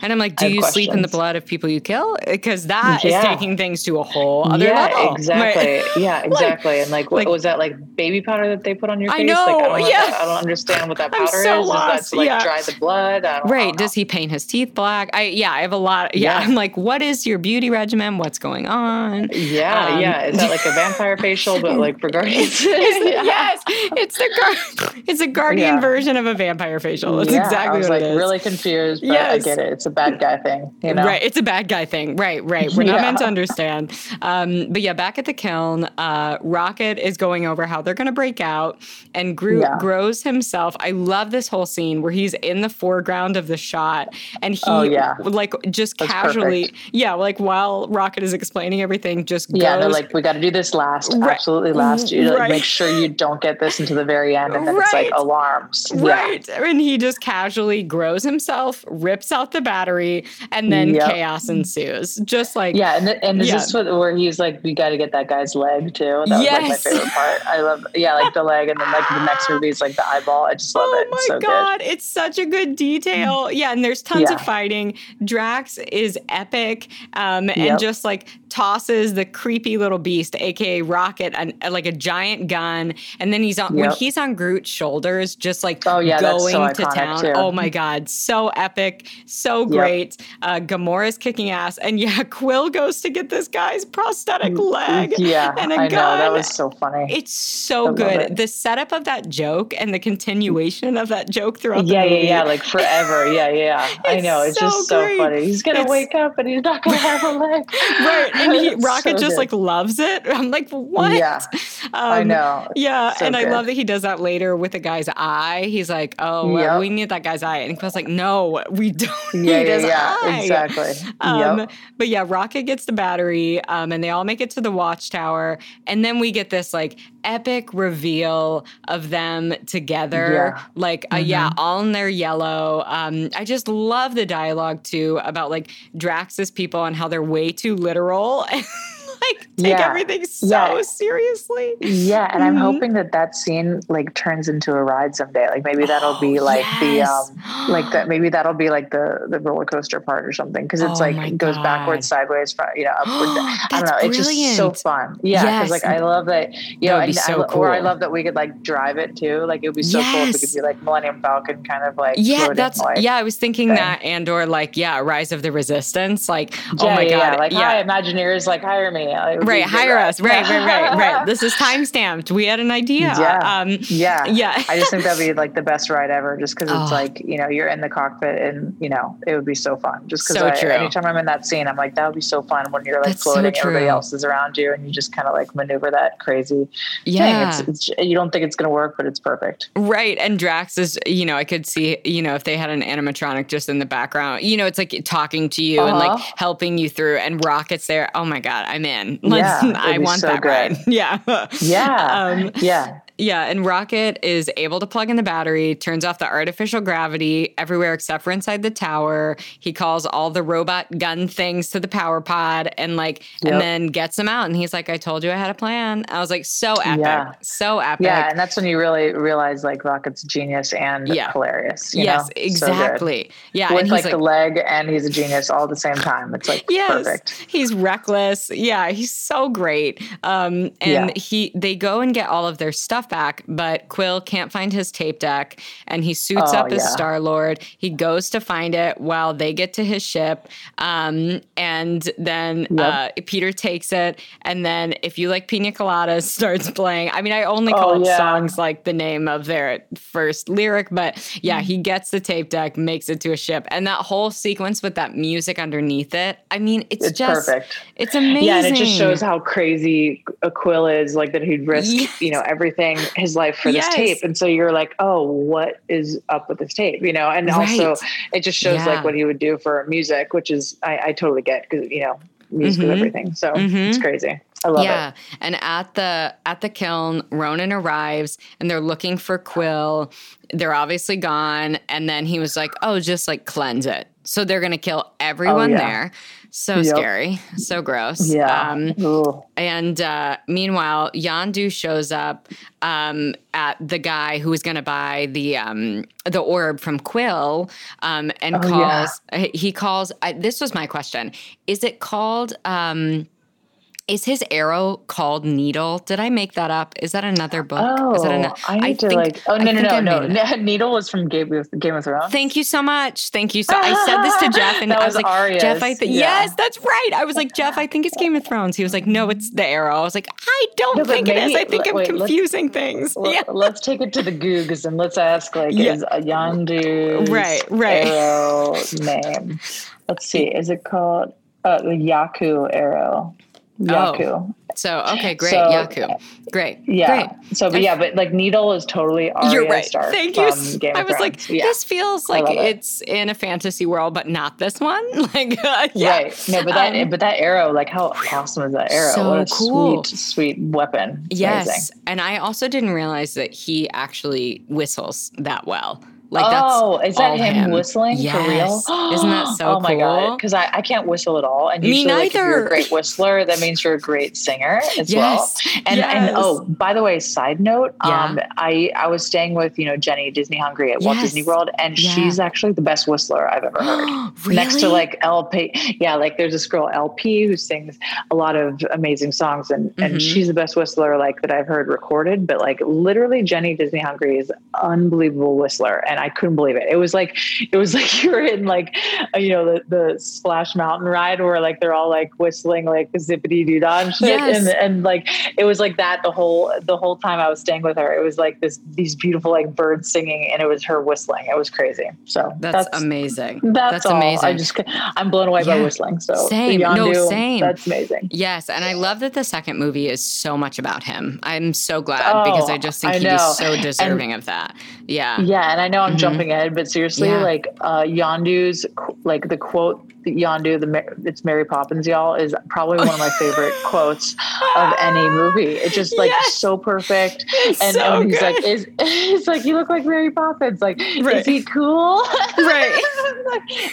And I'm like, do you questions. sleep in the blood of people you kill? Because that is taking things to a whole other yeah, level. Exactly. Yeah, exactly. like, and like, what like, was that like baby powder that they put on your face? I know. Like, I yeah. I don't understand what that powder so is. Lost. Is that to like yeah. dry the blood? right. Does he paint his teeth black? I yeah, I have a lot. Yeah. yeah. I'm like, what is your beauty regimen? What's going on? Yeah, um, yeah. Is that like a vampire facial, but like for guardians? yes, it's the gar- it's a guardian version of a vampire facial. That's exactly what like, it is. Really confused, but yes. I get it. It's a bad guy thing. You know? Right. It's a bad guy thing. Right. Right. We're not meant to understand. Um, but yeah, back at the Kyln, uh, Rocket is going over how they're going to break out, and Groot grows himself. I love this whole scene where he's in the foreground of the shot and he oh, yeah. like just That's casually perfect. yeah, like while Rocket is explaining everything, just Yeah, goes, they're like, We gotta do this last. Right. Absolutely last. You like, right. make sure you don't get this into the very end and then right. it's like alarms. Right. Yeah. And he just casually grows himself, rips out the battery, and then yep. chaos ensues. Just like Yeah, and, and is yeah. this what, where he's like, We gotta get that guy's leg too? That yes. was like my favorite part. I love yeah, like the leg and then like the next movie is like the eyeball. I just love oh it. Oh my so god, good. it's such a good detail. Yeah, and there's tons yeah. of fighting. Drax is epic, um, and yep. just like tosses the creepy little beast, aka Rocket, an, like a giant gun, and then he's on yep. when he's on Groot's shoulders, just like oh yeah, going so to town. Too. Oh my god, so epic, so great. Yep. Uh, Gamora's kicking ass, and yeah, Quill goes to get this guy's prosthetic mm, leg. Yeah, and a I gun. know that was so funny. It's so I good. The setup of that joke and the continuation of that joke throughout yeah, the movie. Yeah, yeah, like forever. Yeah, yeah. I know. It's so just so funny. He's gonna it's, wake up and he's not gonna have a leg. right. And he, Rocket so just good. like loves it. I'm like, what? Yeah. Um, I know. Yeah. So and good. I love that he does that later with the guy's eye. He's like, oh, yep. we need that guy's eye. And Quill's like, no, we don't yeah, need yeah, his yeah, eye. Exactly. Um, yep. But yeah, Rocket gets the battery um, and they all make it to the watchtower. And then we get this like epic reveal of them together. Yeah. Like, uh, mm-hmm. yeah, all in their yellow. Um, I just love the dialogue too about like Drax's people and how they're way too literal. people like take yeah. everything so yeah. seriously. Yeah, and mm-hmm. I'm hoping that that scene like turns into a ride someday. Like maybe that'll oh, be like yes. the um like that maybe that'll be like the the roller coaster part or something because it's oh like it goes God. backwards, sideways, front, you know, upward. I don't know. Brilliant. It's just so fun. Yeah, because yes. like I love that. You that know, so I, cool. or I love that we could like drive it too. Like it would be so yes. cool if we could be like Millennium Falcon kind of like yeah, that's like, yeah. I was thinking thing. that and or like yeah, Rise of the Resistance. Like yeah, oh my yeah, God, like yeah. hi Imagineers, like hire me. Right, hire us. Right, right, right, right. This is time stamped. We had an idea. Yeah. Um, yeah. Yeah. I just think that'd be like the best ride ever just because it's Oh. like, you know, you're in the cockpit and, you know, it would be so fun. Just because true. anytime I'm in that scene, I'm like, that would be so fun when you're like That's so floating, everybody else is around you and you just kind of like maneuver that crazy Yeah. thing. It's, it's, you don't think it's going to work, but it's perfect. Right. And Drax is, you know, I could see, you know, if they had an animatronic just in the background, you know, it's like talking to you and like Uh-huh. helping you through and Rocket's there. Oh my God, I'm in. Let's, Yeah, I want so that good. ride. Yeah. Yeah. Um, yeah. Yeah, and Rocket is able to plug in the battery, turns off the artificial gravity everywhere except for inside the tower. He calls all the robot gun things to the power pod and like Yep. and then gets them out and he's like, I told you I had a plan. I was like, so epic. Yeah. So epic. Yeah, and that's when you really realize like Rocket's genius and Yeah. hilarious. You yes, know? So exactly. yeah. With like, he's the leg and he's a genius all at the same time. It's like Yes, perfect. he's reckless. Yeah, he's so great. Um, and Yeah. he they go and get all of their stuff back, but Quill can't find his tape deck, and he suits Oh, up as yeah. Star Lord. He goes to find it while they get to his ship, um, and then uh, Peter takes it, and then if you like Pina Coladas, starts playing. I mean, I only Oh, call it yeah. songs like the name of their first lyric, but yeah, he gets the tape deck, makes it to a ship, and that whole sequence with that music underneath it. I mean, it's, It's just perfect. It's amazing. Yeah, and it just shows how crazy a Quill is, like that he'd risk, Yes. you know, everything his life for Yes. this tape. And so you're like, oh, what is up with this tape? You know, and also it just shows Yeah. like what he would do for music, which is I, I totally get because you know, music Mhm. is everything. So Mhm. it's crazy. I love yeah, it. Yeah, and at the at the Kyln, Ronan arrives and they're looking for Quill. They're obviously gone, and then he was like, "Oh, just like cleanse it." So they're gonna kill everyone yeah. there. So Yep. scary, so gross. Yeah. Um, And uh, meanwhile, Yondu shows up um, at the guy who was going to buy the um, the orb from Quill, um, and Oh, calls. He calls. I, this was my question: Is it called? Um, is his arrow called Needle? Did I make that up? Is that another book? Oh, is that ano- I need to think- like. Oh I no, no, no, no, up. Needle was from Game of Game of Thrones. Thank you so much. Thank you so. I said this to Jeff, and I was was like, Arya's, Jeff, I think yeah. yes, that's right. I was like, Jeff, I think it's Game of Thrones. He was like, No, it's the arrow. I was like, I don't No, think it is. I think I'm wait, let's- confusing things. Yeah. Let's take it to the Googs and let's ask like Yeah. is a Yondu's Right, right. arrow name? Let's see. Is it called uh, the Yaka arrow? Yaka. So okay, great, So- Yaka, great, Yeah. great. So, but yeah, but like Needle is totally Arya You're right. Stark Thank you. from Game of I was Thrones. like, yeah. this feels like love it. it's in a fantasy world, but not this one. Like, uh, yeah. Right. No, but that Um, but that arrow, like how awesome is that arrow? So what a cool. sweet, sweet weapon. It's Yes, amazing. and I also didn't realize that he actually whistles that well. Like oh, that's is that all him, whistling yes. for real? Isn't that so oh my cool? god! Because I, I can't whistle at all, and Me usually like, if you're a great whistler, that means you're a great singer as Yes, well. And yes. and oh, by the way, side note, Yeah. um, I I was staying with you know Jenny Disney Hungry at Walt Disney World, and Yeah. she's actually the best whistler I've ever heard. really? Next to like LP, yeah, like there's this girl LP who sings a lot of amazing songs, and and she's the best whistler like that I've heard recorded. But like literally, Jenny Disney Hungry is unbelievable whistler, and I couldn't believe it. It was like it was like you were in like uh, you know the the Splash Mountain ride where like they're all like whistling like zippity doo dah and shit, Yes. and and like it was like that the whole the whole time I was staying with her. It was like this these beautiful like birds singing, and it was her whistling. It was crazy. So that's, amazing. that's, That's amazing. I just I'm blown away by whistling. So Same. the No, Yondu, same. That's amazing. Yes, and I love that the second movie is so much about him. I'm so glad Oh, because I just think I he so deserving of that. Yeah. Yeah, and I know I'm Mhm. jumping ahead, but seriously, Yeah. like uh, Yondu's like the quote Yondu, the it's Mary Poppins, y'all, is probably one of my favorite quotes of any movie. It's just like Yes. so perfect. It's And, so and he's good. like, is he's like, you look like Mary Poppins. Like, Right. is he cool? Right.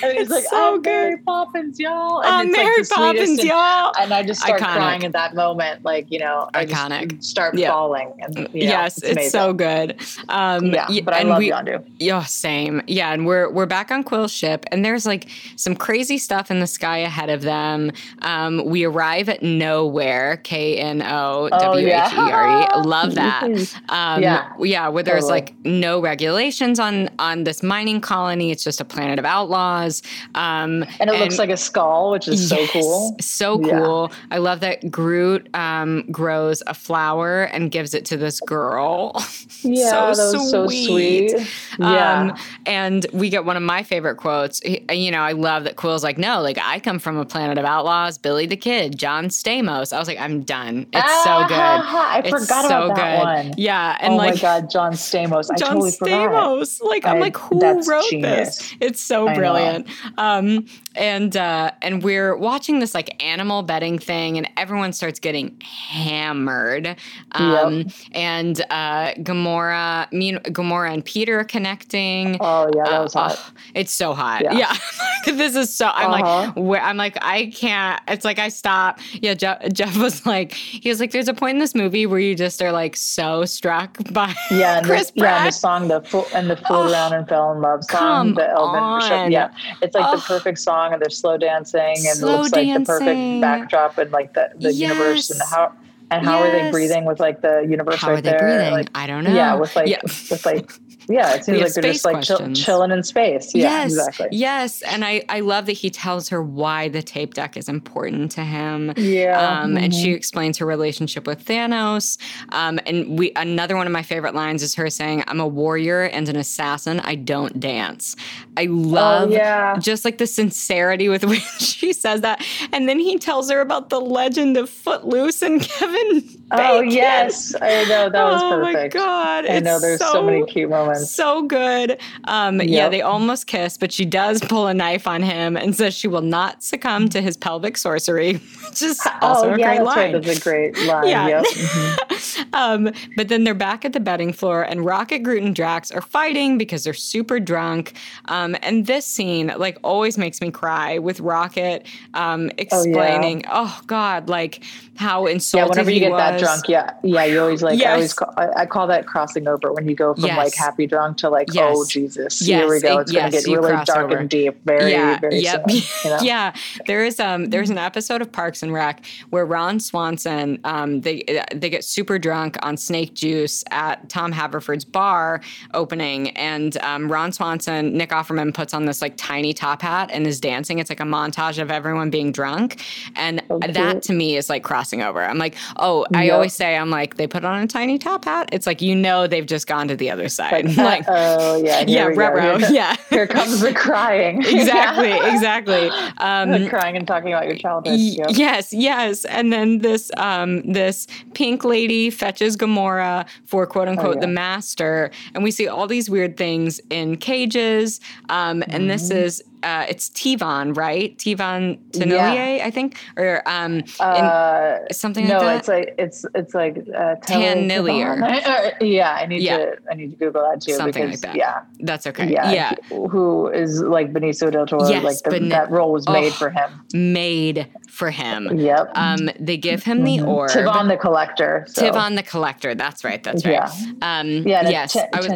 and he's It's like, so I'm Mary. Poppins, y'all. And it's like Mary the Poppins, and- y'all. and I just start Iconic. crying at that moment, like you know, I just Iconic. start Yeah. falling. And, you know, yes, it's, amazing. so good. Um, yeah. But I and love we, Yondu. Yeah, same. Yeah, and we're we're back on Quill's ship, and there's like some crazy stuff in the sky ahead of them. Um, we arrive at nowhere. K N O W H E R E. Love that. Um, Yeah, yeah, where there's totally. like no regulations on on this mining colony. It's just a planet of outlaws. Um, And it looks like a skull, which is so cool. So Yeah. cool. I love that Groot um, grows a flower and gives it to this girl. Yeah, So that was so sweet. sweet. Yeah. Um, and we get one of my favorite quotes. You know, I love that Quill's like, no, like I come from a planet of outlaws, Billy the Kid, John Stamos. I was like, I'm done. It's so good. I It's forgot so about that good. one. Yeah. And oh like, my God, John Stamos. I John totally forgot. Stamos. Like, I'm I- like, who wrote genius. this? It's so brilliant. Um, and uh, and we're watching this like animal betting thing, and everyone starts getting hammered. Um, yep. And uh, Gamora, me, and, Gamora and Peter are connecting. Oh yeah, that was uh, hot. Oh, it's so hot. Yeah, yeah. this is so. I'm uh-huh. like, where, I'm like, I can't. It's like I stop. Yeah, Jeff, Jeff was like, he was like, there's a point in this movie where you just are like so struck by yeah, Chris the, Pratt. Yeah, the song, the and the fool oh, around and fell in love song, the Elvin. Yeah, it's like oh. the perfect song, and they're slow dancing, and slow it looks dancing. like the perfect backdrop, and like the, the yes. universe, and how and how yes. are they breathing with like the universe how right are they there? Breathing? Like, I don't know. Yeah, with like yeah. with like yeah, it seems like they're just like chill, chilling in space. Yeah, yes, exactly. Yes, and I I love that he tells her why the tape deck is important to him. Yeah, um, mm-hmm. and she explains her relationship with Thanos. Um, and we another one of my favorite lines is her saying, "I'm a warrior and an assassin. I don't dance." I love oh, yeah. just like the sincerity with which she says that. And then he tells her about the legend of Footloose and Kevin. Bacon. Oh yes, I know that was oh, perfect. Oh my god, I know there's so, so many cute moments so good. Um, yep. Yeah, they almost kiss, but she does pull a knife on him and says she will not succumb to his pelvic sorcery, which is also oh, a yeah, great line. Right. That's a great line. Yeah. Yep. Mm-hmm. um, but then they're back at the betting floor, and Rocket, Groot, and Drax are fighting because they're super drunk. Um, and this scene, like, always makes me cry with Rocket um, explaining, oh, yeah. oh, God, like how insulted Yeah, whenever you get was. that drunk, yeah, yeah, you always like, yes. I always call, I, I, call that crossing over when you go from yes. like happy drunk to like, yes. oh Jesus, yes. here we go. It's yes, going to get really dark over. and deep. Very, yeah. very yep. soon. You know? yeah, there is um, there's an episode of Parks and Rec where Ron Swanson, um, they they get super drunk on snake juice at Tom Haverford's bar opening, and um, Ron Swanson, Nick Offerman puts on this like tiny top hat and is dancing. It's like a montage of everyone being drunk, and okay. that to me is like crossing over. I'm like, oh, I yep. always say I'm like they put on a tiny top hat. It's like you know they've just gone to the other side. Like, like oh yeah, yeah, row, yeah. Here comes the crying. exactly, exactly. Um, crying and talking about your childhood. Yep. Yes, yes. And then this um, this pink lady fetches Gamora for quote unquote oh, yeah. the master, and we see all these weird things in cages. Um, mm-hmm. And this mm-hmm. is uh, it's Tivan, right? Tivan Taneleer, yeah. I think, or um, uh, something no, like that. it's like it's it's like uh, Taneleer. yeah, I need yeah. to I need to Google that too. Something because, like that. Yeah, that's okay. Yeah, yeah. who is like Benicio del Toro? Yes, like the, that role was made oh, for him. Made for him. Yep. Um, they give him the mm-hmm. orb. Tivan the Collector. So. Tivan the Collector. That's right. That's right. Yeah. Um, yeah. Yes. T- I was.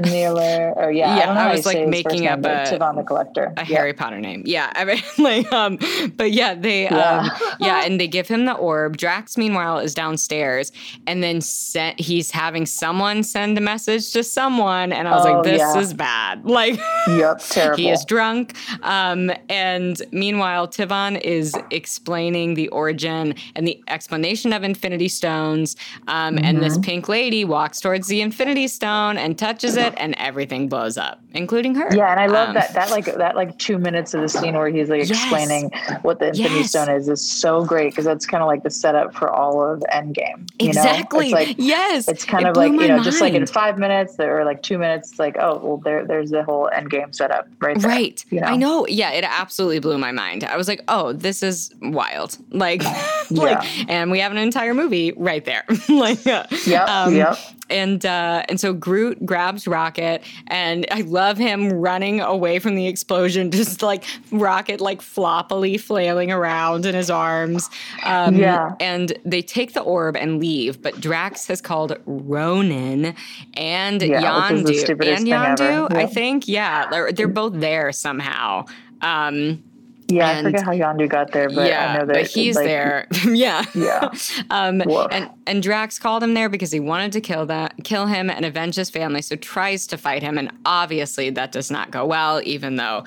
Or yeah. Yeah. I, I was like making up a Tivan the Collector. A Harry Potter name. Yeah. I mean, like, um, but yeah, they, yeah. um, yeah, and they give him the orb. Drax, meanwhile, is downstairs, and then sent. He's having someone send a message to someone, and I was oh, like, this yeah. is bad. Like, yep, terrible. he is drunk. Um, and meanwhile, Tivan is explaining the origin and the explanation of Infinity Stones. Um, mm-hmm. And this mm-hmm. pink lady walks towards the Infinity Stone and touches it, and everything blows up, including her. Yeah, and I love um, that that like that like two minutes of the scene where he's like yes. explaining what the Infinity yes. Stone is is so great because that's kind of like the setup for all of Endgame. You exactly. Know? It's like, yes. It's kind it of like you know mind. just like in five minutes or like two minutes. It's like oh well there there's the whole Endgame setup right there. Right. You know? I know. Yeah, it absolutely blew my mind. I was like oh this is wild. Like like yeah. and we have an entire movie right there. like uh, yeah. Um, yep and uh, and so Groot grabs Rocket, and I love him running away from the explosion, just like Rocket like floppily flailing around in his arms. Um, yeah, and they take the orb and leave, but Drax has called Ronan and yeah, Yondu and Yondu. I think yeah, they're, they're both there somehow. Um, yeah, and, I forget how Yondu got there, but yeah, I know that but he's like, there. yeah, yeah. um, and and Drax called him there because he wanted to kill that, kill him, and avenge his family. So tries to fight him, and obviously that does not go well. Even though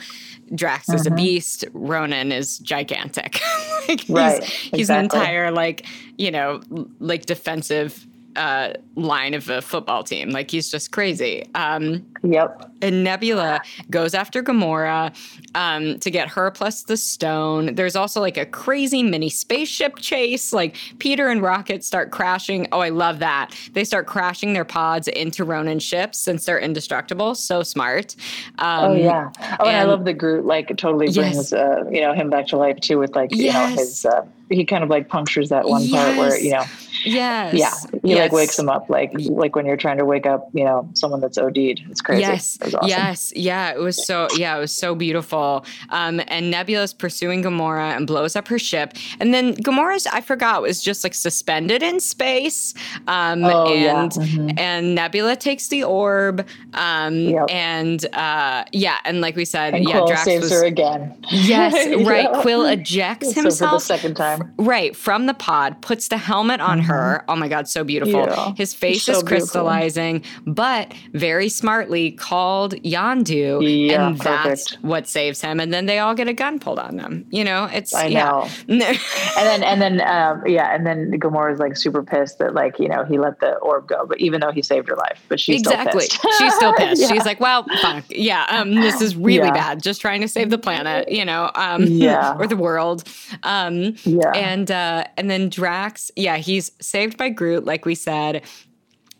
Drax mm-hmm. is a mm-hmm. beast, Ronan is gigantic. like he's, right, he's an entire like you know like defensive uh, line of a football team. Like he's just crazy. Um, yep. And Nebula goes after Gamora um, to get her plus the stone. There's also like a crazy mini spaceship chase. Like Peter and Rocket start crashing. Oh, I love that. They start crashing their pods into Ronan ships since they're indestructible. So smart. Um, oh yeah. Oh, and, and, I love the Groot. Like totally brings yes. uh, you know him back to life too with like you yes. know his. Uh, he kind of like punctures that one yes. part where you know Yes. Yeah. He yes. like wakes them up like like when you're trying to wake up, you know, someone that's OD'd. It's crazy. Yes. It awesome. Yes. Yeah. It was so yeah, it was so beautiful. Um, and Nebula's pursuing Gamora and blows up her ship. And then Gamora's, I forgot, was just like suspended in space. Um oh, and yeah. mm-hmm. and Nebula takes the orb. Um yep. and uh yeah, and like we said, and yeah, Quill Drax saves was, her again. Yes, right. yeah. Quill ejects himself so for the second time. Right, from the pod, puts the helmet on mm-hmm. Her. Oh my god, so beautiful. Yeah. His face so is crystallizing, beautiful. but very smartly called Yondu, yeah, and that's what saves him. And then they all get a gun pulled on them. You know, it's I know. Yeah. and then and then um, yeah, and then Gamora is like super pissed that like you know he let the orb go, but even though he saved her life, but she's exactly still she's still pissed. yeah. She's like, well, fuck, yeah, um, this is really bad. Just trying to save the planet, you know, um, yeah, or the world. Um, yeah, and uh, and then Drax, yeah, he's saved by Groot like we said.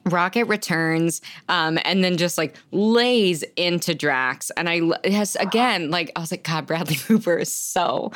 Rocket returns um, and then just like lays into Drax. And I has again, like, I was like, God, Bradley Cooper is so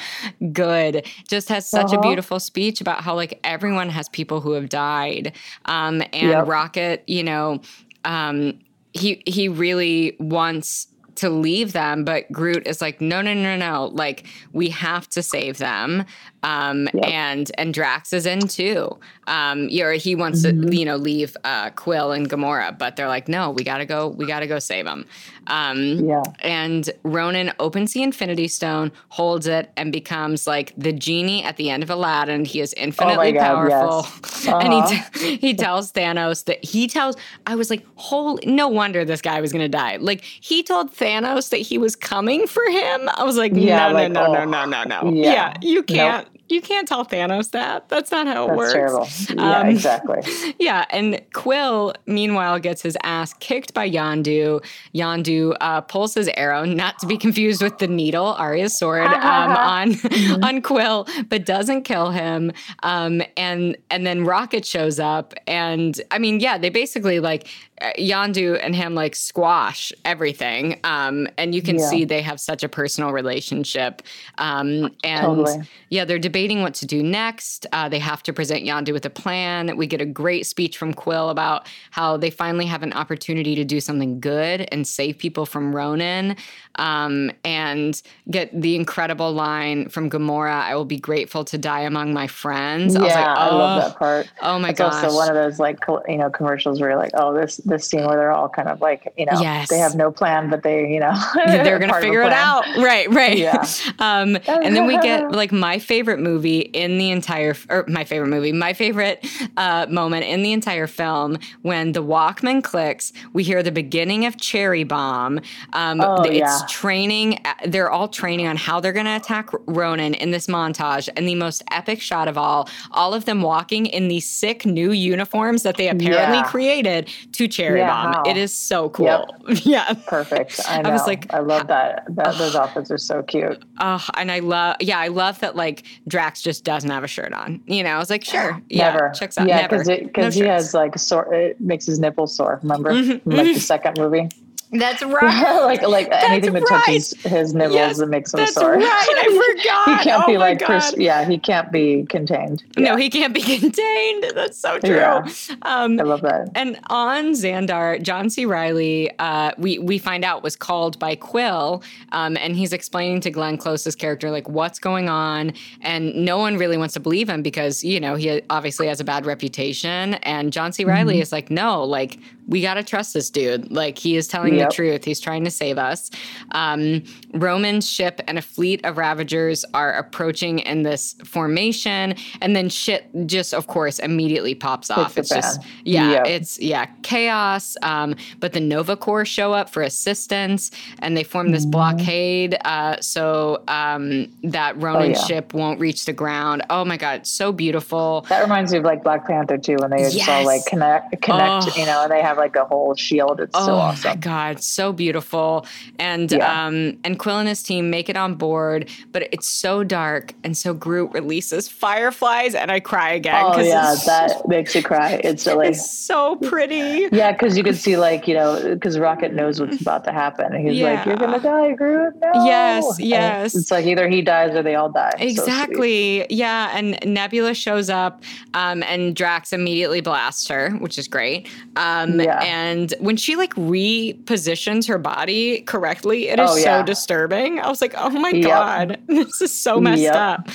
good. Just has such uh-huh. a beautiful speech about how like everyone has people who have died. Um, and yep. Rocket, you know, um, he he really wants to leave them, but Groot is like, no, no, no, no. Like we have to save them. Um, yep. and and Drax is in too. Um, you he wants mm-hmm. to, you know, leave uh, Quill and Gamora, but they're like, no, we gotta go, we gotta go save them. Um, yeah. And Ronan opens the Infinity Stone, holds it, and becomes like the genie at the end of Aladdin. He is infinitely oh God, powerful, yes. uh-huh. and he uh-huh. t- he tells Thanos that he tells. I was like, holy, no wonder this guy was gonna die. Like he told Thanos that he was coming for him. I was like, yeah, no, like, no, no, oh. no, no, no, no. Yeah, yeah you can't. Nope you can't tell Thanos that. That's not how it That's works. Terrible. Yeah, um, exactly. Yeah, and Quill meanwhile gets his ass kicked by Yondu. Yondu uh, pulls his arrow, not to be confused with the needle, Arya's sword, um, on mm-hmm. on Quill, but doesn't kill him. Um, and and then Rocket shows up, and I mean, yeah, they basically like uh, Yondu and him like squash everything. Um, and you can yeah. see they have such a personal relationship. Um, and totally. yeah, they're debating what to do next. Uh, they have to present Yondu with a plan. We get a great speech from Quill about how they finally have an opportunity to do something good and save people from Ronan. Um, and get the incredible line from Gamora, I will be grateful to die among my friends. Yeah, I, like, oh, I love that part. Oh my it's gosh. also one of those like, you know, commercials where you're like, oh, this, this scene where they're all kind of like, you know, yes. they have no plan, but they, you know, they're going to figure it out. Right, right. Yeah. um, and then we get like my favorite movie in the entire, or my favorite movie, my favorite uh, moment in the entire film when the Walkman clicks, we hear the beginning of Cherry Bomb. Um, oh, it's yeah. training, uh, they're all training on how they're going to attack Ronan in this montage. And the most epic shot of all, all of them walking in these sick new uniforms that they apparently Yeah. created to Cherry Yeah, Bomb. how? It is so cool. Yep. yeah. Perfect. I know. I was like, I love that. that those outfits are so cute. Oh, and I love, yeah, I love that like Drax just doesn't have a shirt on. You know, I was like, sure, yeah, Never. checks out. Yeah, because because No he shirts. has like sore. It makes his nipples sore. Remember, Mhm, like the second movie. That's right. like like anything that right. touches his nipples Yes, that makes him That's sore. right. I forgot. he can't oh be like. Chris. Yeah, he can't be contained. No, he can't be contained. That's so true. Yeah. Um, I love that. And on Xandar, John C. Reilly, uh, we we find out was called by Quill, um, and he's explaining to Glenn Close's character like what's going on, and no one really wants to believe him because you know he obviously has a bad reputation, and John C. Reilly Mm-hmm. is like, no, like we got to trust this dude. Like he is telling yep. the truth. He's trying to save us. Um, Ronan's ship and a fleet of Ravagers are approaching in this formation, and then shit just, of course, immediately pops off. It's, it's just, yeah, yep. it's yeah, chaos. Um, but the Nova Corps show up for assistance, and they form this mm-hmm. blockade uh, so um, that Ronan's oh, yeah. ship won't reach the ground. Oh my god, so beautiful. That reminds me of like Black Panther too, when they yes. just all like connect, connect. Oh. You know, and they have like a whole shield. It's oh so awesome. my god, so beautiful. And yeah. um, and Quill and his team make it on board, but it's so dark, and so Groot releases fireflies, and I cry again. Oh yeah, that makes you cry instantly. It's so pretty. Yeah, because you can see like you know, because Rocket knows what's about to happen. And He's yeah. like, "You're gonna die, Groot." No. Yes, yes. And it's like either he dies or they all die. Exactly. So yeah, and Nebula shows up, um, and Drax immediately blasts her, which is great. Um, yeah. And when she like repositions her body correctly, it is oh, yeah. so disturbing. I was like, oh my yep. god, this is so messed yep. up.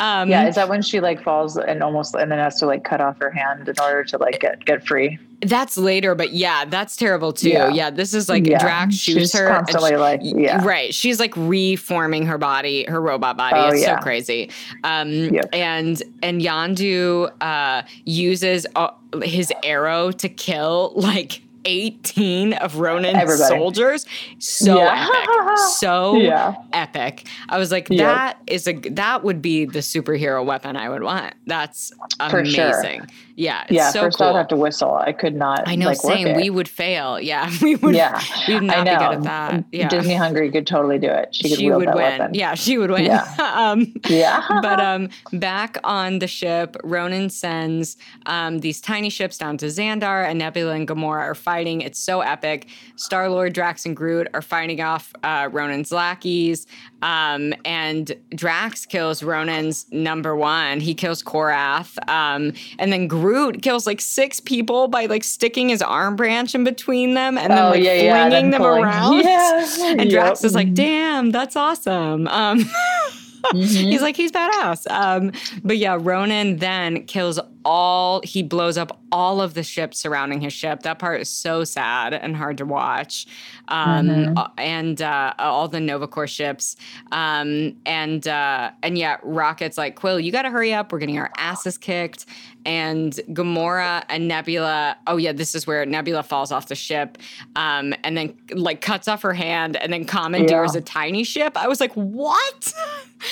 Um, yeah, is that when she like falls and almost and then has to like cut off her hand in order to like get get free? That's later, but yeah, that's terrible too. Yeah, yeah this is like yeah. Drax shoots She's her. Constantly she, like, yeah. Right. She's like reforming her body, her robot body. Oh, it's yeah. so crazy. Um, yep. and and Yondu uh, uses uh, his arrow to kill like 18 of Ronan's Everybody. soldiers. So yeah. epic. So yeah. epic. I was like, that yep. is a that would be the superhero weapon I would want. That's amazing. Sure. Yeah. yeah. So first cool. I'd have to whistle. I could not. I know. Like, same. We would fail. Yeah. We would. Yeah. We would not be good at that. Yeah. Disney Hungry could totally do it. She could she would win. Weapon. Yeah. She would win. Yeah. um, yeah. but um, back on the ship, Ronan sends um, these tiny ships down to Xandar, and Nebula and Gamora are fighting. It's so epic. Star Lord, Drax, and Groot are fighting off uh, Ronan's lackeys. Um, and Drax kills Ronan's number one. He kills Korath. Um, and then Groot kills like six people by like sticking his arm branch in between them and then oh, like yeah, flinging yeah, them pulling. around. Yeah. And Drax yep. is like, damn, that's awesome. Um, mm-hmm. he's like, he's badass. Um, but yeah, Ronan then kills all he blows up all of the ships surrounding his ship. That part is so sad and hard to watch. Um, mm-hmm. and uh, all the Nova Corps ships. Um, and uh, and yeah, Rocket's like Quill, you got to hurry up. We're getting our asses kicked. And Gamora and Nebula. Oh yeah, this is where Nebula falls off the ship, um, and then like cuts off her hand, and then commandeers yeah. a tiny ship. I was like, what?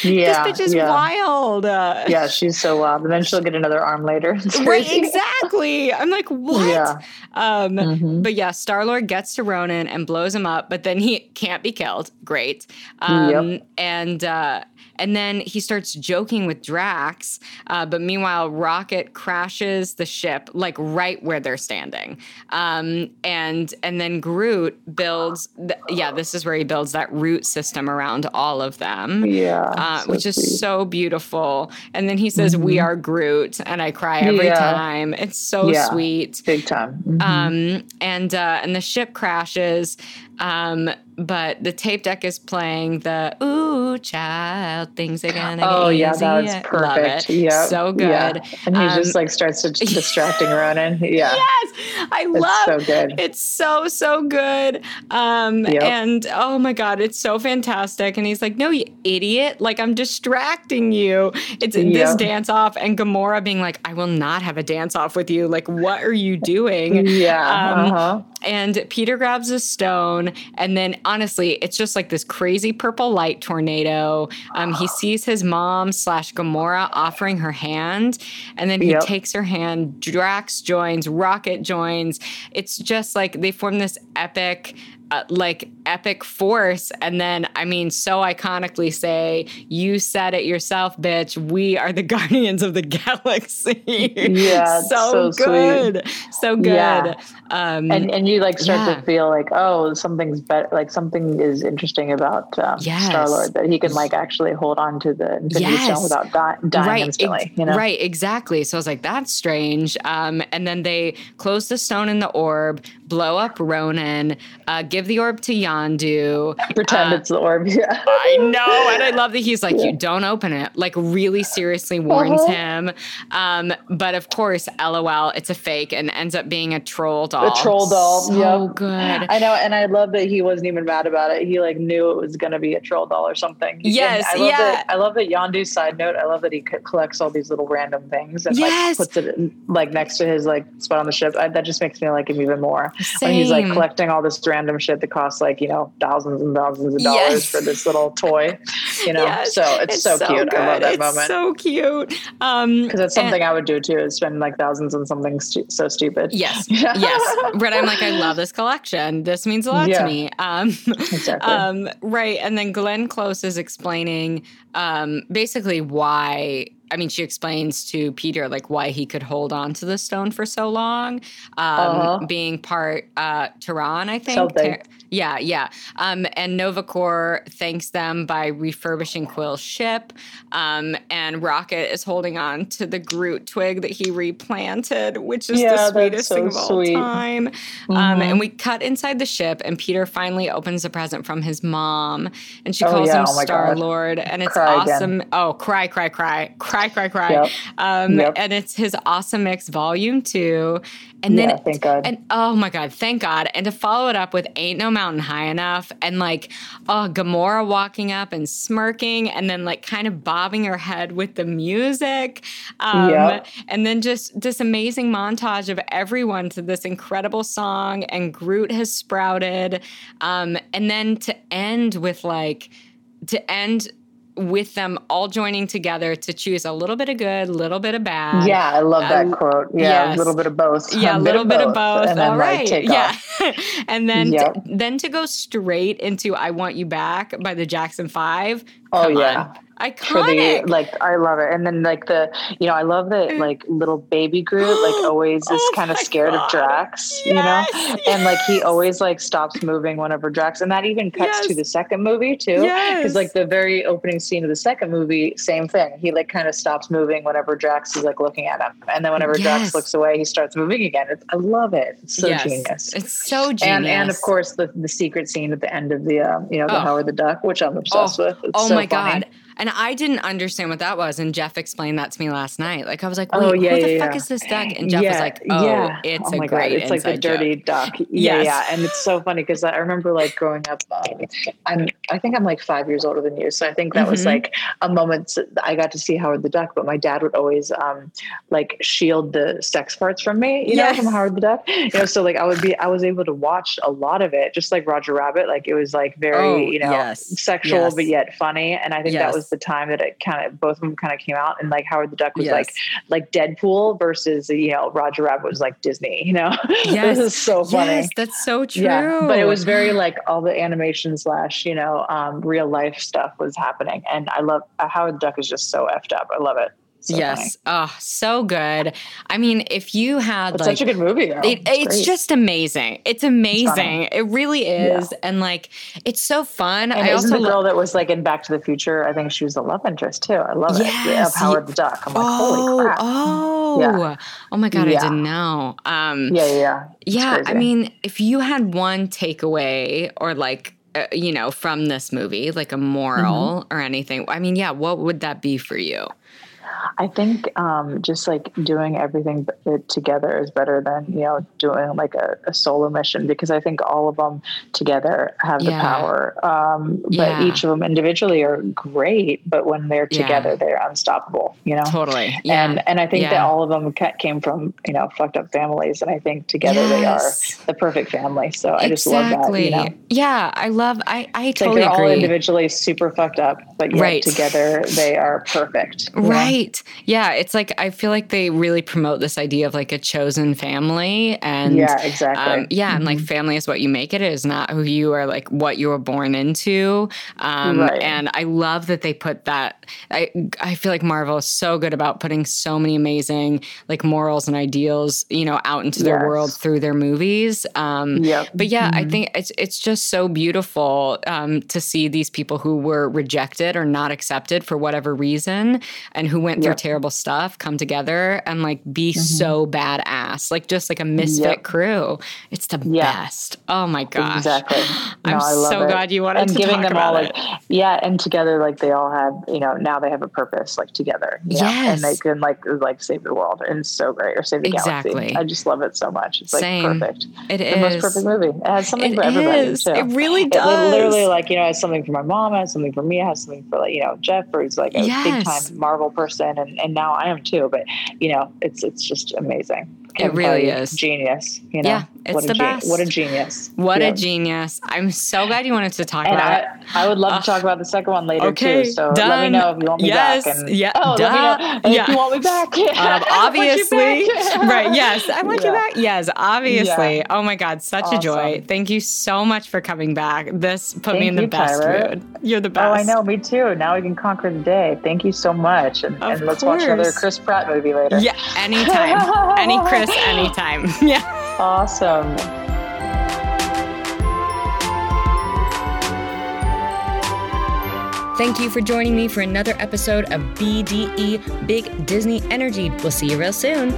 Yeah, this bitch is yeah. wild. Uh, yeah, she's so wild. And then she'll get another arm later later. right, exactly. I'm like, what? Yeah. Um, mm-hmm. But yeah, Star Lord gets to Ronan and blows him up, but then he can't be killed. Great. Um, yep. And uh, and then he starts joking with Drax. Uh, but meanwhile, Rocket crashes the ship like right where they're standing. Um, and and then Groot builds. Th- yeah, this is where he builds that root system around all of them. Yeah, uh, so which is so beautiful. And then he says, mm-hmm. "We are Groot," and I cry every yeah. time. It's so yeah, sweet, big time. Mm-hmm. Um, and uh, and the ship crashes. Um, but the tape deck is playing the "Ooh, child, things are gonna oh, yeah, easy." that's perfect. Yeah, so good. Yeah. And he um, just like starts distracting Ronan. Yeah, yes, I it's love. So good. It's so so good. Um, yep. and oh my god, it's so fantastic. And he's like, "No, you idiot! Like I'm distracting you." It's yep. this dance off, and Gamora being like, "I will not have a dance off with you. Like, what are you doing?" Yeah. Um, uh-huh. And Peter grabs a stone, and then honestly, it's just like this crazy purple light tornado. Um, he sees his mom slash Gamora offering her hand, and then he yep. takes her hand. Drax joins, Rocket joins. It's just like they form this epic uh, like epic force and then i mean so iconically say you said it yourself bitch we are the guardians of the galaxy yeah so, so, good sweet. so good yeah. um, and and you like start yeah. to feel like oh something's better like something is interesting about um, yes. star lord that he can like actually hold on to the infinity yes. stone without di- dying right. instantly Ex- you know right exactly so i was like that's strange um, and then they close the stone in the orb blow up Ronan, uh, give the orb to Yondu, pretend uh, it's the orb. Yeah, I know, and I love that he's like, yeah. you don't open it. Like, really seriously warns uh-huh. him. Um, but of course, LOL, it's a fake and ends up being a troll doll. A troll doll. So good. I know, and I love that he wasn't even mad about it. He like knew it was going to be a troll doll or something. Yes, I love yeah. That, I love that Yondu. Side note: I love that he collects all these little random things and yes. like puts it in, like next to his like spot on the ship. I, that just makes me like him even more. Same. When he's like collecting all this random shit that costs like you know thousands and thousands of dollars yes. for this little toy. You know, yes. so it's, it's so, so, cute. Good. I love that it's moment. So cute. um Because that's something and, I would do too. Is spend like thousands on something stu- so stupid. Yes, yes. But I'm like, I love this collection. This means a lot yeah. to me. Um, exactly. Um, right, and then Glenn Close is explaining um, basically why I mean, she explains to Peter like why he could hold on to the stone for so long, um, uh-huh. being part uh, Terran, I think. Yeah, yeah. Um, and Nova Corps thanks them by refurbishing Quill's ship, um, and Rocket is holding on to the Groot twig that he replanted, which is yeah, the sweetest so thing of sweet. all time. Um, mm-hmm. and we cut inside the ship, and Peter finally opens a present from his mom, and she oh, calls yeah. him oh Star Lord, and it's cry awesome. Again. Oh, cry, cry, cry, cry cry, cry, cry. Yep. Um, yep. And it's his Awesome Mix Volume 2. And then, yeah, thank God. And oh my God, thank God. And to follow it up with Ain't No Mountain High Enough and like, oh, Gamora walking up and smirking and then like kind of bobbing her head with the music. Um, yep. And then just this amazing montage of everyone to this incredible song. And Groot has sprouted. Um, and then to end with like, to end with them all joining together to choose a little bit of good, a little bit of bad. Yeah, I love that um, quote. Yeah, yes. a little bit of both. Yeah, a little bit, of both. And then, all right. Like, yeah. and then yep. to, then to go straight into I Want You Back by the Jackson 5. Oh yeah. On. Iconic. The, like I love it, and then like the you know I love that mm. like little baby Groot like always is oh kind of scared God. of Drax, yes, you know, yes. and like he always like stops moving whenever Drax, and that even cuts yes. to the second movie too, because like the very opening scene of the second movie, same thing. He like kind of stops moving whenever Drax is like looking at him, and then whenever Drax looks away, he starts moving again. It's, I love it. It's so genius. It's so genius. And and of course the the secret scene at the end of the um, you know the oh. Howard the Duck, which I'm obsessed oh. with. It's oh so my funny. God. And I didn't understand what that was. And Jeff explained that to me last night. Like I was like, oh, yeah, who the yeah, fuck is this duck? And Jeff was like, oh, yeah. it's oh a great God. It's like the dirty joke. duck. Yeah, Yes. yeah. And it's so funny because I remember like growing up, um, I'm, I think I'm like five years older than you. So I think that was Mhm. like a moment I got to see Howard the Duck, but my dad would always um, like shield the sex parts from me, you Yes. know, from Howard the Duck. You know, so like I would be, I was able to watch a lot of it, just like Roger Rabbit. Like it was like very, Oh, you know, yes. sexual, but yet funny. And I think that was the time that it kind of, both of them kind of came out and like Howard the Duck was Yes. like, like Deadpool versus, you know, Roger Rabbit was like Disney, you know? Yes. this is so funny. Yes, that's so true. Yeah, but it was very like all the animation slash, you know, um, real life stuff was happening. And I love uh, Howard the Duck is just so effed up. I love it. So yes. Oh, so good. I mean, if you had It's like such a good movie. Though. It, it's great. just amazing. It's amazing. stunning. it really is. And like, it's so fun. And I isn't also the girl lo- that was like in Back to the Future? I think she was the love interest too. I love it. Yeah, Howard the Duck. I'm like, oh, holy crap. oh, Yeah. oh my God. I didn't know. Um, Yeah, yeah, yeah. Yeah. I mean, if you had one takeaway or like, uh, you know, from this movie, like a moral Mm-hmm. or anything, I mean, yeah, what would that be for you? I think um, just like doing everything together is better than you know doing like a, a solo mission because I think all of them together have the Yeah. power. Um, but Yeah. each of them individually are great, but when they're Yeah. together, they're unstoppable. You know. Totally. Yeah. And and I think that all of them came from you know fucked up families, and I think together they are the perfect family. So I just love that. You know, Yeah, I love. I I it's like totally they're all individually super fucked up, but Right. together they are perfect. you know? Yeah. It's like I feel like they really promote this idea of like a chosen family and Yeah, exactly. um, yeah, and like Mhm. family is what you make it. It is not who you are like what you were born into. Um, Right. And I love that they put that. I I feel like Marvel is so good about putting so many amazing like morals and ideals, you know, out into their Yes. world through their movies. Um, Yep. But yeah, I Mhm. think it's it's just so beautiful um, to see these people who were rejected or not accepted for whatever reason and who went through Terrible stuff come together and like be mm-hmm. so badass. Like just like a misfit Yep. crew. It's the Yeah. best. Oh my gosh. Exactly. I'm No, I love so it. glad you wanted and to giving them all like yeah, and together like they all have you know now they have a purpose like together. you know, and they can like like save the world and it's so great or save the Exactly. galaxy. I just love it so much. It's like Same. perfect. It the most perfect movie. It has something It for everybody is. too. It really It does. literally like you know it has something for my mom, it has something for me, it has something for like you know Jeff, who's like a big time Marvel person, and and now I am too. But you know it's it's just amazing. Kevin really is. genius. You know, Yeah, it's what a the ge- best. What a genius. What Yeah. a genius. I'm so glad you wanted to talk And about it. I, I would love Ugh. to talk about the second one later Okay, too. So let me know if you want me Yes, back. And, yeah, oh, duh. let me know Yeah. if you want me back. Um, I obviously, back. right? Yes, I want you back. Yes, obviously. Yeah. Oh my God, such a joy! Thank you so much for coming back. This put me in the you, best Tyler. mood. You're the best. Oh, I know. Me too. Now we can conquer the day. Thank you so much. And, and let's watch another. Chris Pratt movie later. Yeah, anytime. Any Chris, anytime. Yeah. Awesome. Thank you for joining me for another episode of BDE Big Disney Energy. We'll see you real soon.